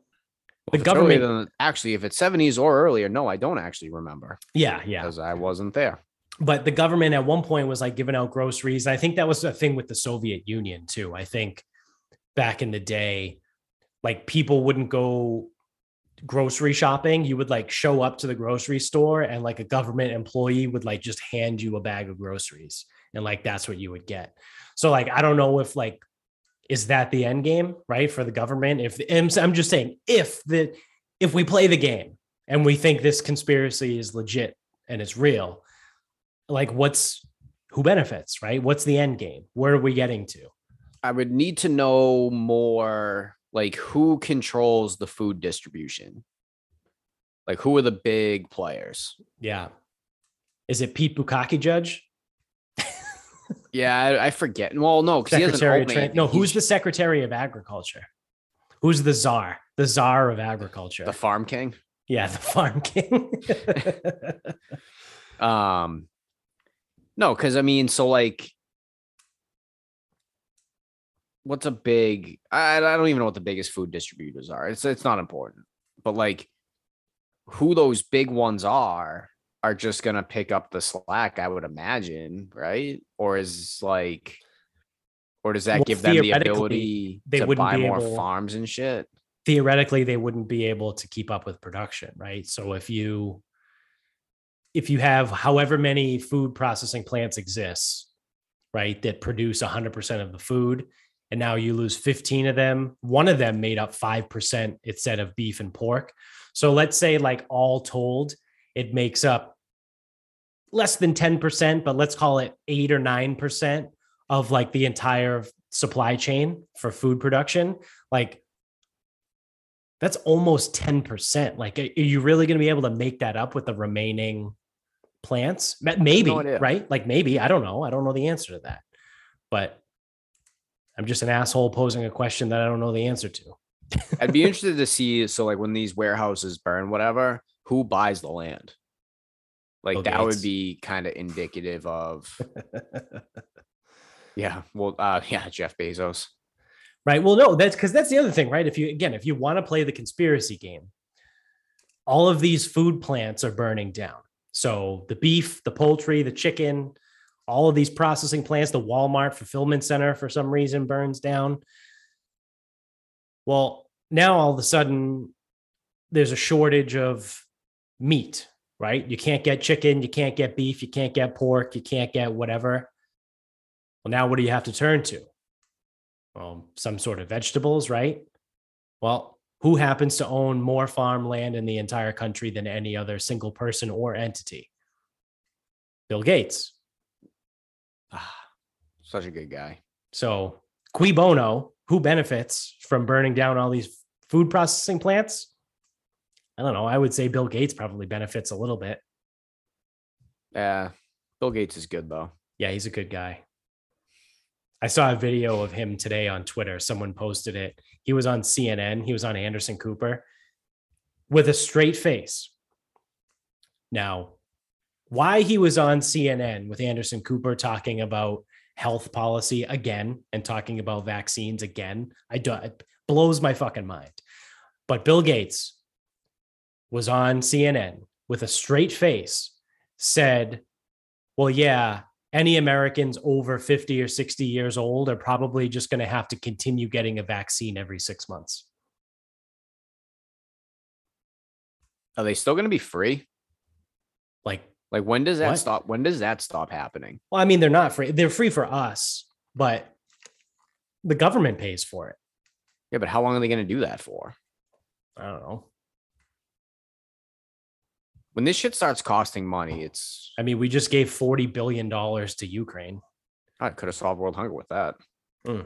the government than, actually if it's 70s or earlier no i don't actually remember. Yeah yeah. Because i wasn't there. But the government at one point was like giving out groceries. I think that was a thing with the soviet union too. I think back in the day like people wouldn't go grocery shopping. You would like show up to the grocery store and like a government employee would like just hand you a bag of groceries. And like that's what you would get. So like i don't know if like is that the end game right for the government? If i'm just saying if the if we play the game and we think this conspiracy is legit and it's real like what's who benefits right? What's the end game? Where are we getting to? I would need to know more like who controls the food distribution? Like who are the big players? Yeah. Is it pete Buttigieg yeah, I, I forget. Well, no, because he has Tra- no, who's the Secretary of Agriculture? Who's the czar? The czar of agriculture. The farm king. Yeah, the farm king. um, no, because I mean, so like, what's a big? I, I don't even know what the biggest food distributors are. It's it's not important, but like, who those big ones are are just going to pick up the slack, I would imagine, right? Or is like, or does that well, give them the ability they to buy more able, farms and shit? Theoretically, they wouldn't be able to keep up with production, right? So if you if you have however many food processing plants exist, right, that produce 100% of the food, and now you lose 15 of them, one of them made up 5% instead of beef and pork. So let's say, like, all told, it makes up less than 10%, but let's call it eight or 9% of like the entire supply chain for food production. Like that's almost 10%. Like, are you really going to be able to make that up with the remaining plants? Maybe, no right? Like, maybe. I don't know. I don't know the answer to that. But I'm just an asshole posing a question that I don't know the answer to. I'd be interested to see. So, like, when these warehouses burn, whatever, who buys the land? Like that would be kind of indicative of Yeah, well uh yeah, Jeff Bezos. Right. Well, no, that's because that's the other thing, right? If you again, if you want to play the conspiracy game, all of these food plants are burning down. So the beef, the poultry, the chicken, all of these processing plants, the Walmart fulfillment center for some reason burns down. Well, now all of a sudden there's a shortage of meat, right? You can't get chicken, you can't get beef, you can't get pork, you can't get whatever. Well, now what do you have to turn to? Well, some sort of vegetables, right? Well, who happens to own more farmland in the entire country than any other single person or entity? Bill Gates. Ah, such a good guy. So, cui bono, who benefits from burning down all these food processing plants? I don't know. I would say Bill Gates probably benefits a little bit. Yeah. Bill Gates is good though. Yeah, he's a good guy. I saw a video of him today on Twitter. Someone posted it. He was on CNN, he was on Anderson Cooper with a straight face. Now, why he was on CNN with Anderson Cooper talking about health policy again and talking about vaccines again, I do it blows my fucking mind. But Bill Gates was on CNN with a straight face said, "Well, yeah, any Americans over 50 or 60 years old are probably just going to have to continue getting a vaccine every 6 months." Are they still going to be free? Like Like when does that What? stop? When does that stop happening? Well, I mean, they're not free. They're free for us, but the government pays for it. Yeah, but how long are they going to do that for? I don't know. When this shit starts costing money, it's I mean, we just gave $40 billion to Ukraine. I could have solved world hunger with that. Hmm.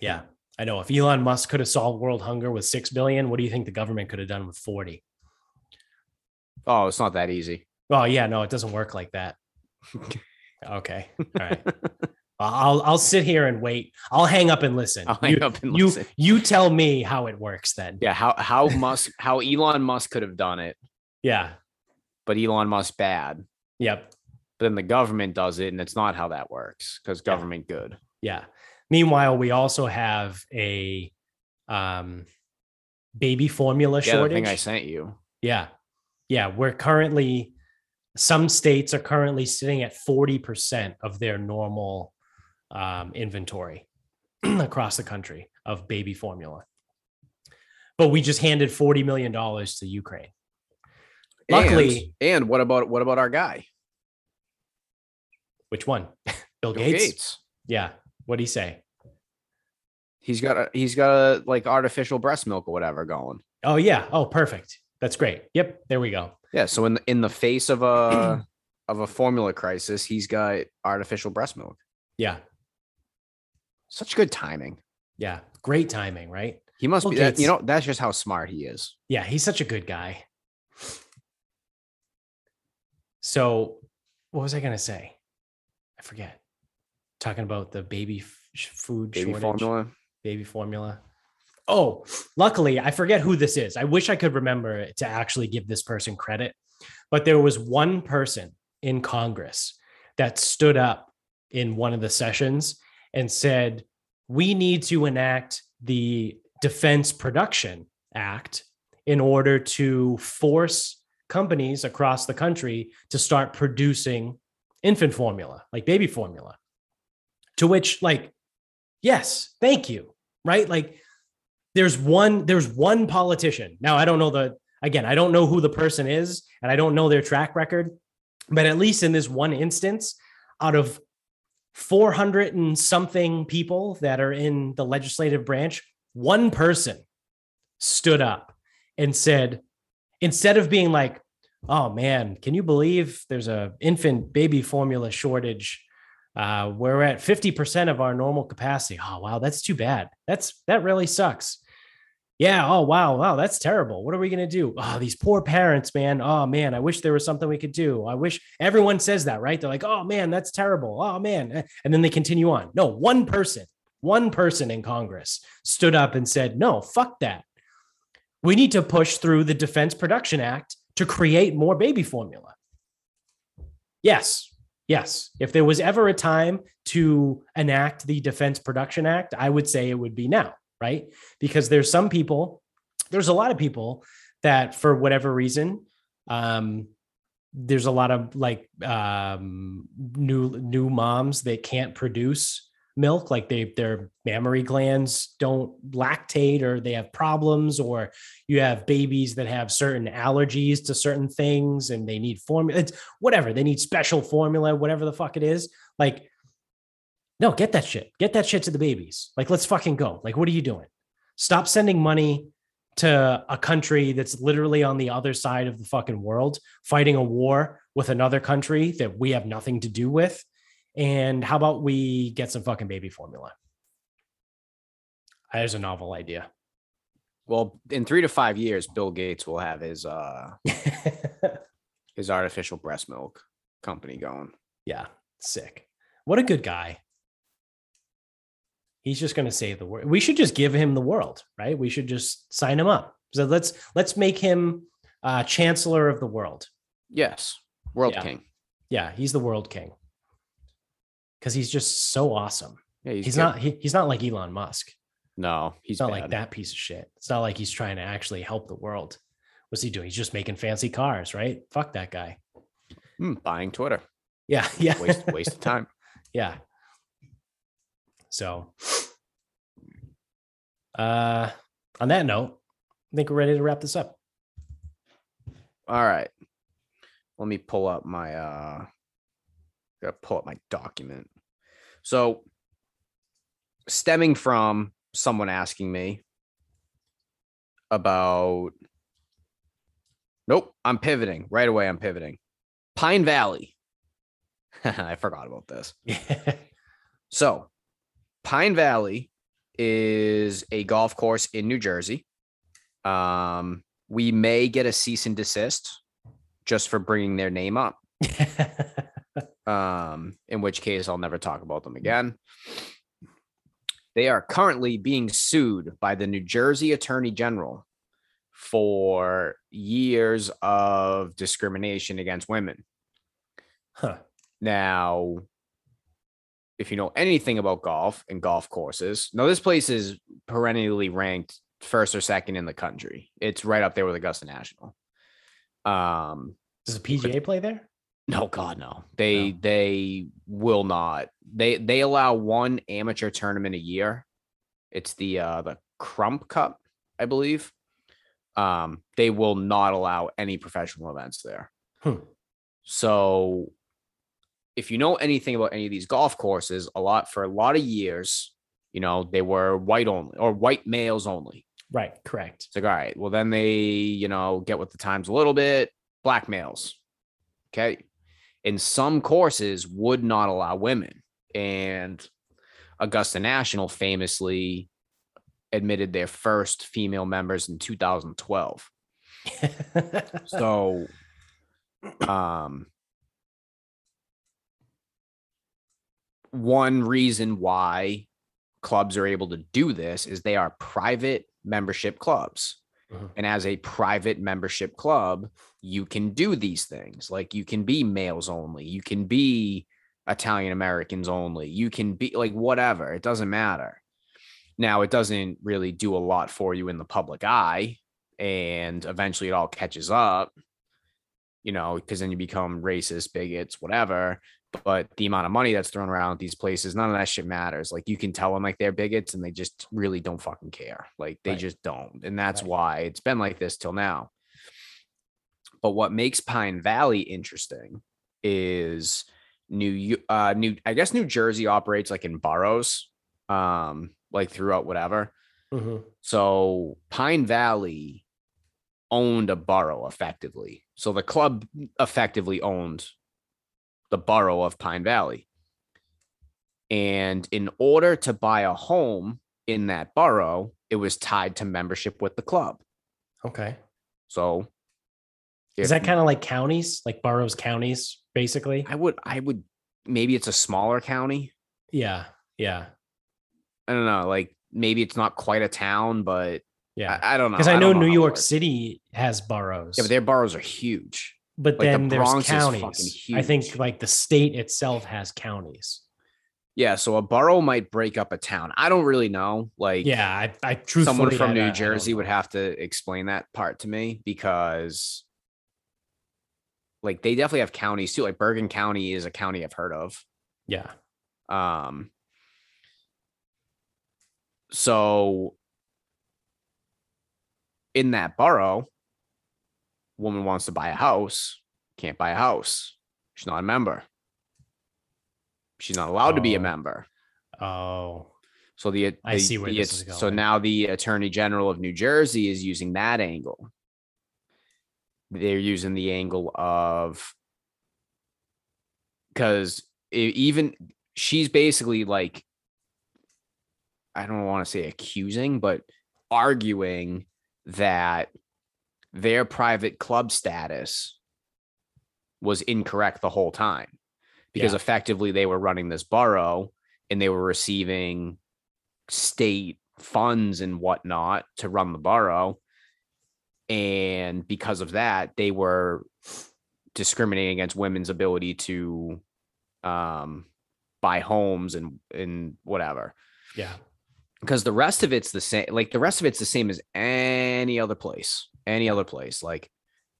Yeah. I know. If Elon Musk could have solved world hunger with 6 billion, what do you think the government could have done with 40? Oh, it's not that easy. Oh, yeah. No, it doesn't work like that. okay. All right. I'll I'll sit here and wait. I'll hang up and listen. I'll hang you, up and you, listen. you tell me how it works then. Yeah, how how Musk how Elon Musk could have done it, Yeah. but Elon Musk bad. Yep. But then the government does it, and it's not how that works because Yeah. government good. Yeah. Meanwhile, we also have a um, baby formula Yeah, the shortage. thing I sent you. yeah. Yeah. We're currently, some states are currently sitting at 40% of their normal um, inventory across the country of baby formula. But we just handed $40 million to Ukraine. Luckily- and, and what about what about our guy, Which one? Bill, Bill Gates? Gates? Yeah. What'd he say? He's got a he's got a like artificial breast milk or whatever going. Oh, yeah. Oh, perfect. That's great. Yep. There we go. Yeah, so in the, in the face of a of a formula crisis, he's got artificial breast milk. Yeah. Such good timing. Yeah. Great timing, right? He must Bill be that, you know that's just how smart he is. Yeah, he's such a good guy. So, what was I going to say? I forget. Talking about the baby f- food Baby shortage, formula. baby formula. Oh, luckily, I forget who this is. I wish I could remember to actually give this person credit, but there was one person in Congress that stood up in one of the sessions and said, We need to enact the Defense Production Act in order to force companies across the country to start producing infant formula, like baby formula. To which, like, yes, thank you. Right? Like, there's one, there's one politician. Now, I don't know the again, I don't know who the person is, and I don't know their track record, but at least in this one instance, out of 400 and something people that are in the legislative branch, one person stood up and said, instead of being like, oh man, can you believe there's a infant baby formula shortage? Uh, we're at 50% of our normal capacity. Oh, wow, that's too bad. That's that really sucks. Yeah. Oh, wow. Wow. That's terrible. What are we to do? Oh, these poor parents, man. Oh, man. I wish there was something we could do. I wish everyone says that, right? They're like, oh, man, that's terrible. Oh, man. And then they continue on. No, one person, one person in Congress stood up and said, no, fuck that. We need to push through the Defense Production Act to create more baby formula. Yes. Yes. If there was ever a time to enact the Defense Production Act, I would say it would be now right? Because there's some people, there's a lot of people that for whatever reason, um, there's a lot of like um, new new moms that can't produce milk like they their mammary glands don't lactate or they have problems or you have babies that have certain allergies to certain things and they need formula it's whatever they need special formula whatever the fuck it is like no get that shit get that shit to the babies like let's fucking go like what are you doing? Stop sending money to a country that's literally on the other side of the fucking world fighting a war with another country that we have nothing to do with and how about we get some fucking baby formula? There's a novel idea. Well, in three to five years, Bill Gates will have his uh his artificial breast milk company going. yeah, sick. What a good guy. He's just going to save the world. We should just give him the world, right? We should just sign him up. So let's let's make him uh, chancellor of the world. Yes, world Yeah. king. Yeah, he's the world king because he's just so awesome. Yeah, He's, he's, not. He, he's not like Elon Musk. No, he's It's not bad. like that piece of shit. It's not like he's trying to actually help the world. What's he doing? He's just making fancy cars, right? Fuck that guy. Hmm, buying Twitter. Yeah, yeah, Waste waste of time. yeah. So, uh, on that note, I think we're ready to wrap this up. All right. Let me pull up my uh gotta pull up my document. So stemming from someone asking me about Nope, I'm pivoting. Right away I'm pivoting. Pine Valley. I forgot about this. So, Pine Valley is a golf course in New Jersey. Um, we may get a cease and desist just for bringing their name up. Um, in which case I'll never talk about them again. They are currently being sued by the New Jersey Attorney General for years of discrimination against women. huh. Now, if you know anything about golf and golf courses, now this place is perennially ranked first or second in the country. It's right up there with Augusta National. Um, Does the PGA play there? No, God, no. They No. they will not. They they allow one amateur tournament a year. It's the uh the Crump Cup, I believe. Um, they will not allow any professional events there. Hmm. So if you know anything about any of these golf courses, a lot for a lot of years, you know, they were white only or white males only. Right. Correct. It's like, all right, well, then they, you know, get with the times a little bit, black males. Okay. And some courses would not allow women. And Augusta National famously admitted their first female members in 2012. So, um, one reason why clubs are able to do this is they are private membership clubs. Mhm. And as a private membership club, you can do these things. Like you can be males only, you can be Italian Americans only, you can be like whatever, it doesn't matter. Now, it doesn't really do a lot for you in the public eye, and eventually it all catches up, you know, because then you become racist, bigots, whatever. But the amount of money that's thrown around at these places, none of that shit matters. Like you can tell them like they're bigots and they just really don't fucking care. Like they Right. just don't. And that's Right. why it's been like this till now. But what makes Pine Valley interesting is New uh New I guess New Jersey operates like in boroughs, um, like throughout whatever. Mhm. So Pine Valley owned a borough effectively. So the club effectively owned the borough of Pine Valley. And in order to buy a home in that borough, it was tied to membership with the club. Okay. So Is that kind of like counties, like boroughs, counties, basically? I would I would maybe it's a smaller county. Yeah. Yeah. I don't know, like maybe it's not quite a town, but Yeah. I, I don't know. Because I, know don't New York. City has boroughs. Yeah, but their boroughs are huge. But like, the then there's Bronx counties. I think like the state itself has counties. Yeah, so a borough might break up a town. I don't really know. Like, Yeah, I, I truthfully, someone from I- I- New I Jersey would have to explain that part to me because, like they definitely have counties too. Like Bergen County is a county I've heard of. Yeah. Um, so in that borough, woman wants to buy a house, can't buy a house. She's not a member. She's not allowed to be a Oh. member. Oh. So the, I see where the- this is going. So now the Attorney General of New Jersey is using that angle. They're using the angle of because even she's basically like I don't want to say accusing, but arguing that their private club status was incorrect the whole time because Yeah. effectively they were running this borough and they were receiving state funds and whatnot to run the borough. And because of that, they were discriminating against women's ability to um, buy homes and and whatever. Yeah. Because the rest of it's the same. Like the rest of it's the same as any other place. Any other place. Like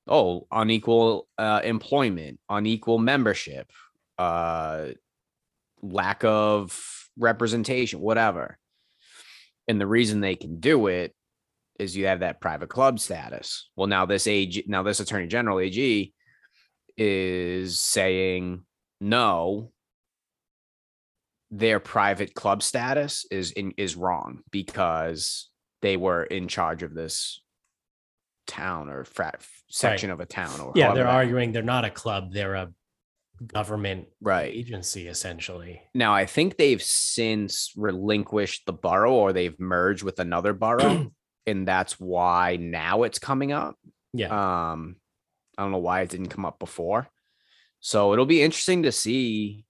oh, unequal uh, employment, unequal membership, uh, lack of representation, whatever. And the reason they can do it is you have that private club status. Well, now this AG, now this Attorney General AG is saying no. Their private club status is in is wrong because they were in charge of this town or frat section of a town or Yeah. They're that- arguing they're not a club, they're a government right agency, essentially. Now, I think they've since relinquished the borough or they've merged with another borough. and that's why now it's coming up. Yeah. Um, I don't know why it didn't come up before. So it'll be interesting to see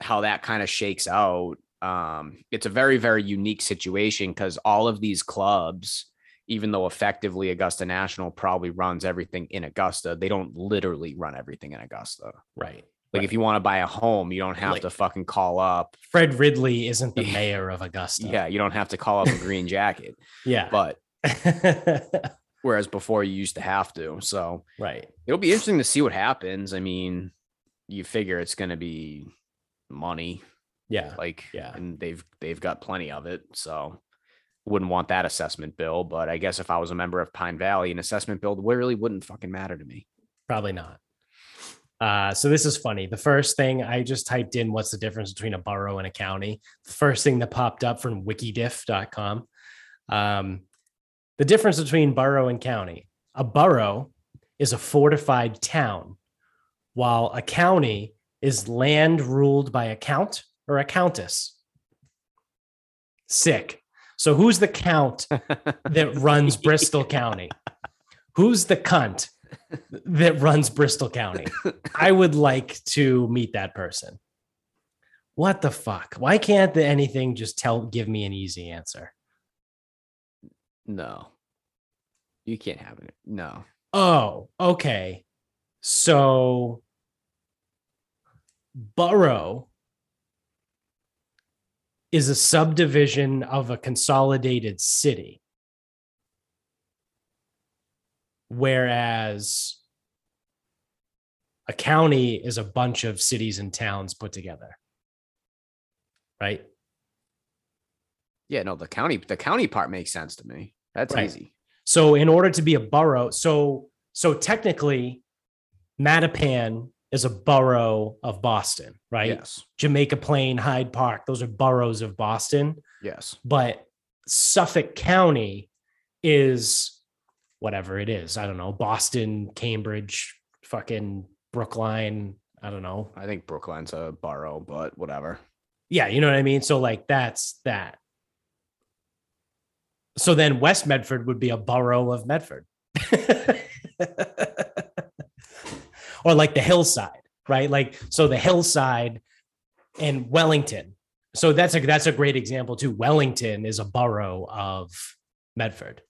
how that kind of shakes out. Um, it's a very, very unique situation because all of these clubs, even though effectively Augusta National probably runs everything in Augusta, they don't literally run everything in Augusta. right. Like if you want to buy a home, you don't have Like- to fucking call up Fred Ridley isn't the Yeah. mayor of Augusta. Yeah, you don't have to call up a green jacket, Yeah. but whereas before you used to have to. So right. it'll be interesting to see what happens. I mean, you figure it's going to be money, Yeah. like, Yeah. and they've they've got plenty of it. So wouldn't want that assessment bill. But I guess if I was a member of Pine Valley, an assessment bill really wouldn't fucking matter to me. Probably not. Uh, so this is funny. The first thing I just typed in, what's the difference between a borough and a county? The first thing that popped up from wikidiff.com. Um, the difference between borough and county. A borough is a fortified town, while a county is land ruled by a count or a countess. Sick. So who's the count that runs Bristol County? Who's the cunt that runs Bristol County? I would like to meet that person. What the fuck? Why can't the anything just tell give me an easy answer? No, you can't have it. No. Oh, okay. So borough is a subdivision of a consolidated city. Whereas a county is a bunch of cities and towns put together. Right? Yeah, no, the county, the county part makes sense to me. That's Right. easy. So in order to be a borough, so so technically Mattapan is a borough of Boston, right? Yes. Jamaica Plain, Hyde Park, those are boroughs of Boston, Yes. but Suffolk County is whatever it is. I don't know, Boston, Cambridge, fucking Brookline, I don't know. I think Brookline's a borough, but whatever. Yeah, you know what I mean? So like that's that. So then West Medford would be a borough of Medford. or like the hillside, right? Like so the hillside and Wellington. So that's a that's a great example too. Wellington is a borough of Medford.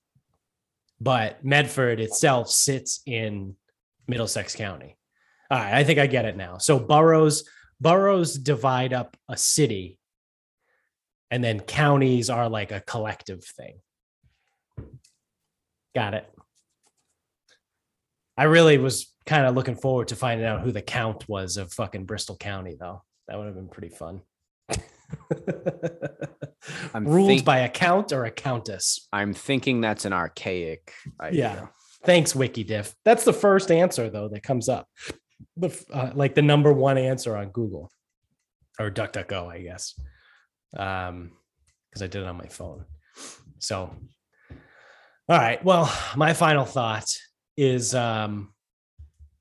But Medford itself sits in Middlesex County. All right, I think I get it now. So boroughs boroughs divide up a city and then counties are like a collective thing. Got it. I really was kind of looking forward to finding out who the count was of fucking Bristol County, though. That would have been pretty fun. I'm Ruled think- by a count or a countess. I'm thinking that's an archaic idea. Yeah. Thanks, WikiDiff. That's the first answer though that comes up. The uh, like the number one answer on Google or DuckDuckGo, I guess. Um, because I did it on my phone. So, all right. Well, my final thought is um,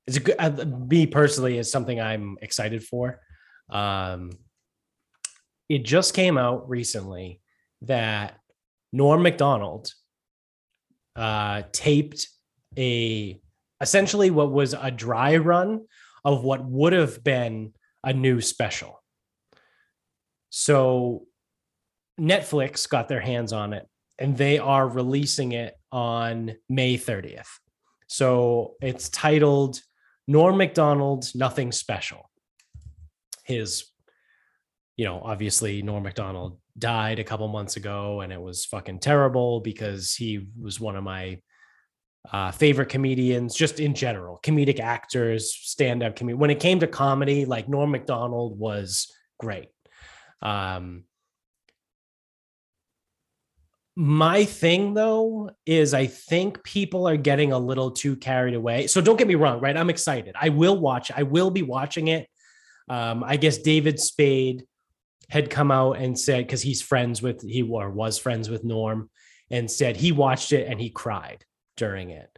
is a good. Uh, me personally is something I'm excited for. Um, it just came out recently that Norm Macdonald uh, taped a essentially what was a dry run of what would have been a new special. So Netflix got their hands on it and they are releasing it on May 30th. So it's titled Norm Macdonald Nothing Special. His, you know, obviously Norm Macdonald died a couple months ago and it was fucking terrible because he was one of my uh, favorite comedians, just in general, comedic actors, stand up. When it came to comedy, like Norm Macdonald was great. Um, my thing though is I think people are getting a little too carried away. So don't get me wrong, right? I'm excited. I will watch. I will be watching it. Um, I guess David Spade had come out and said because he's friends with he or was friends with Norm and said he watched it and he cried during it.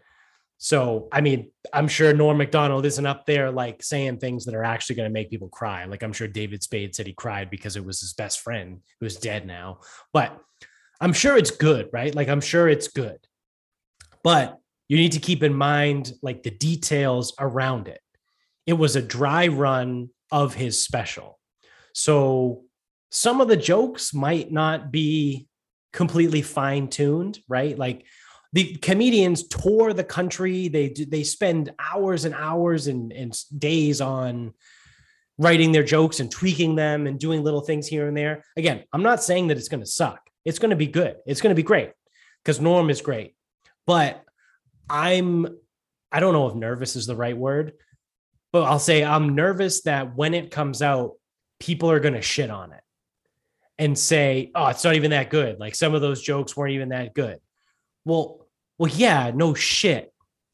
So I mean, I'm sure Norm Macdonald isn't up there like saying things that are actually going to make people cry. Like I'm sure David Spade said he cried because it was his best friend who's dead now. But I'm sure it's good, right? Like I'm sure it's good. But you need to keep in mind like the details around it. It was a dry run of his special. So some of the jokes might not be completely fine tuned, right? Like the comedians tour the country. They they spend hours and hours and, and days on writing their jokes and tweaking them and doing little things here and there. Again, I'm not saying that it's going to suck. It's going to be good. It's going to be great because Norm is great. But I'm I don't know if nervous is the right word, but I'll say I'm nervous that when it comes out, people are going to shit on it and say, "Oh, it's not even that good." Like some of those jokes weren't even that good. Well, well, yeah, no shit,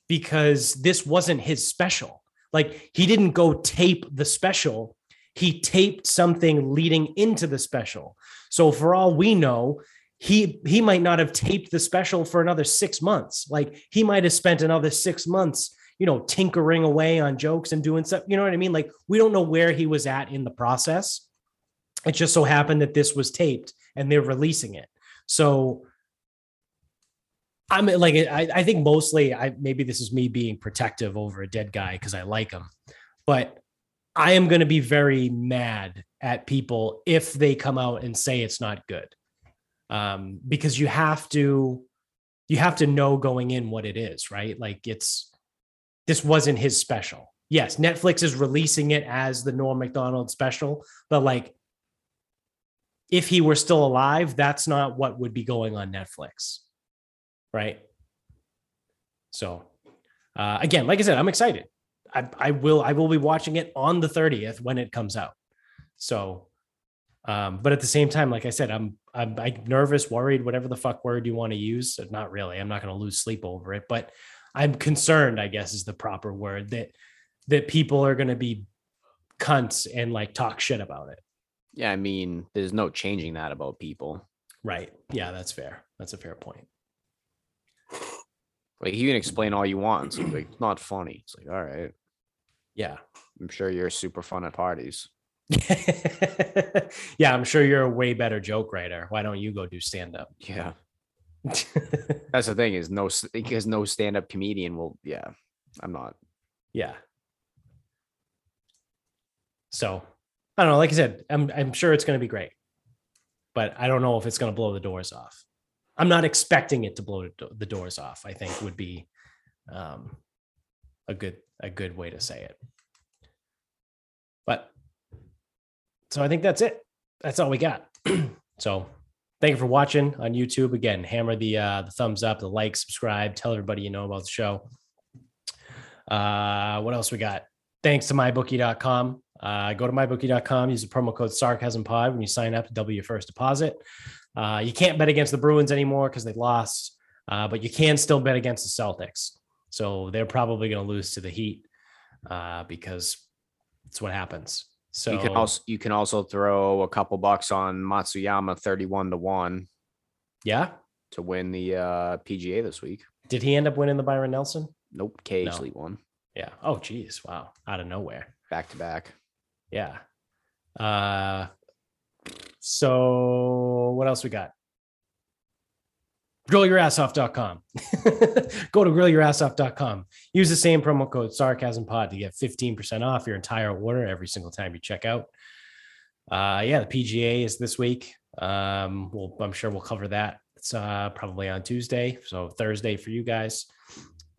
because this wasn't his special. Like he didn't go tape the special. He taped something leading into the special. So for all we know, he he might not have taped the special for another 6 months. Like he might have spent another 6 months, you know, tinkering away on jokes and doing stuff, you know what I mean? Like we don't know where he was at in the process. It just so happened that this was taped and they're releasing it. So I'm like I, I think mostly I maybe this is me being protective over a dead guy because I like him, but I am going to be very mad at people if they come out and say it's not good, um, because you have to you have to know going in what it is, right? Like it's this wasn't his special. Yes, Netflix is releasing it as the Norm Macdonald special, but like if he were still alive, that's not what would be going on Netflix right? So uh, again, like I said, I'm excited. I, I will I will be watching it on the 30th when it comes out. So, um, but at the same time, like I said, I'm I'm, I'm nervous, worried, whatever the fuck word you want to use. Not really. I'm not going to lose sleep over it, but I'm concerned. I guess is the proper word that that people are going to be cunts and like talk shit about it. Yeah, I mean, there's no changing that about people. Right. Yeah, that's fair. That's a fair point. Like you can explain all you want. So like it's not funny. It's like, all right. Yeah. I'm sure you're super fun at parties. yeah, I'm sure you're a way better joke writer. Why don't you go do stand up? Yeah. That's the thing is no because no stand-up comedian will yeah. I'm not. yeah. So I don't know. Like I said, I'm I'm sure it's going to be great, but I don't know if it's going to blow the doors off. I'm not expecting it to blow the the doors off. I think would be um, a good a good way to say it. But so I think that's it. That's all we got. so thank you for watching on YouTube. Again, hammer the uh, the thumbs up, the like, subscribe, tell everybody you know about the show. Uh, what else we got? Thanks to mybookie.com. Uh, go to mybookie.com, use the promo code sarcasm pod when you sign up to double your first deposit. Uh, you can't bet against the Bruins anymore because they lost, uh, but you can still bet against the Celtics. So they're probably going to lose to the Heat uh, because it's what happens. So you can also you can also throw a couple bucks on Matsuyama thirty-one to one yeah. to win the uh, PGA this week. Did he end up winning the Byron Nelson? Nope, K.H. Lee won Yeah. Oh, geez. Wow. Out of nowhere. back to back. Yeah. Uh, so what else we got? grillyourassoff.com. Go to grillyourassoff.com. Use the same promo code sarcasm pod to get 15% off your entire order every single time you check out. Uh, yeah, the PGA is this week. Um, we'll, I'm sure we'll cover that. It's uh, probably on Tuesday, so Thursday for you guys.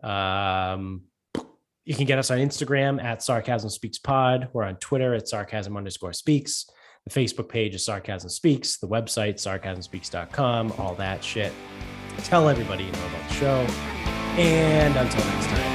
Um, you can get us on Instagram at sarcasm speaks pod. We're on Twitter at sarcasm underscore speaks. The Facebook page is sarcasm speaks. The website sarcasmspeaks.com. All that shit. Tell everybody you know about the show. And until next time.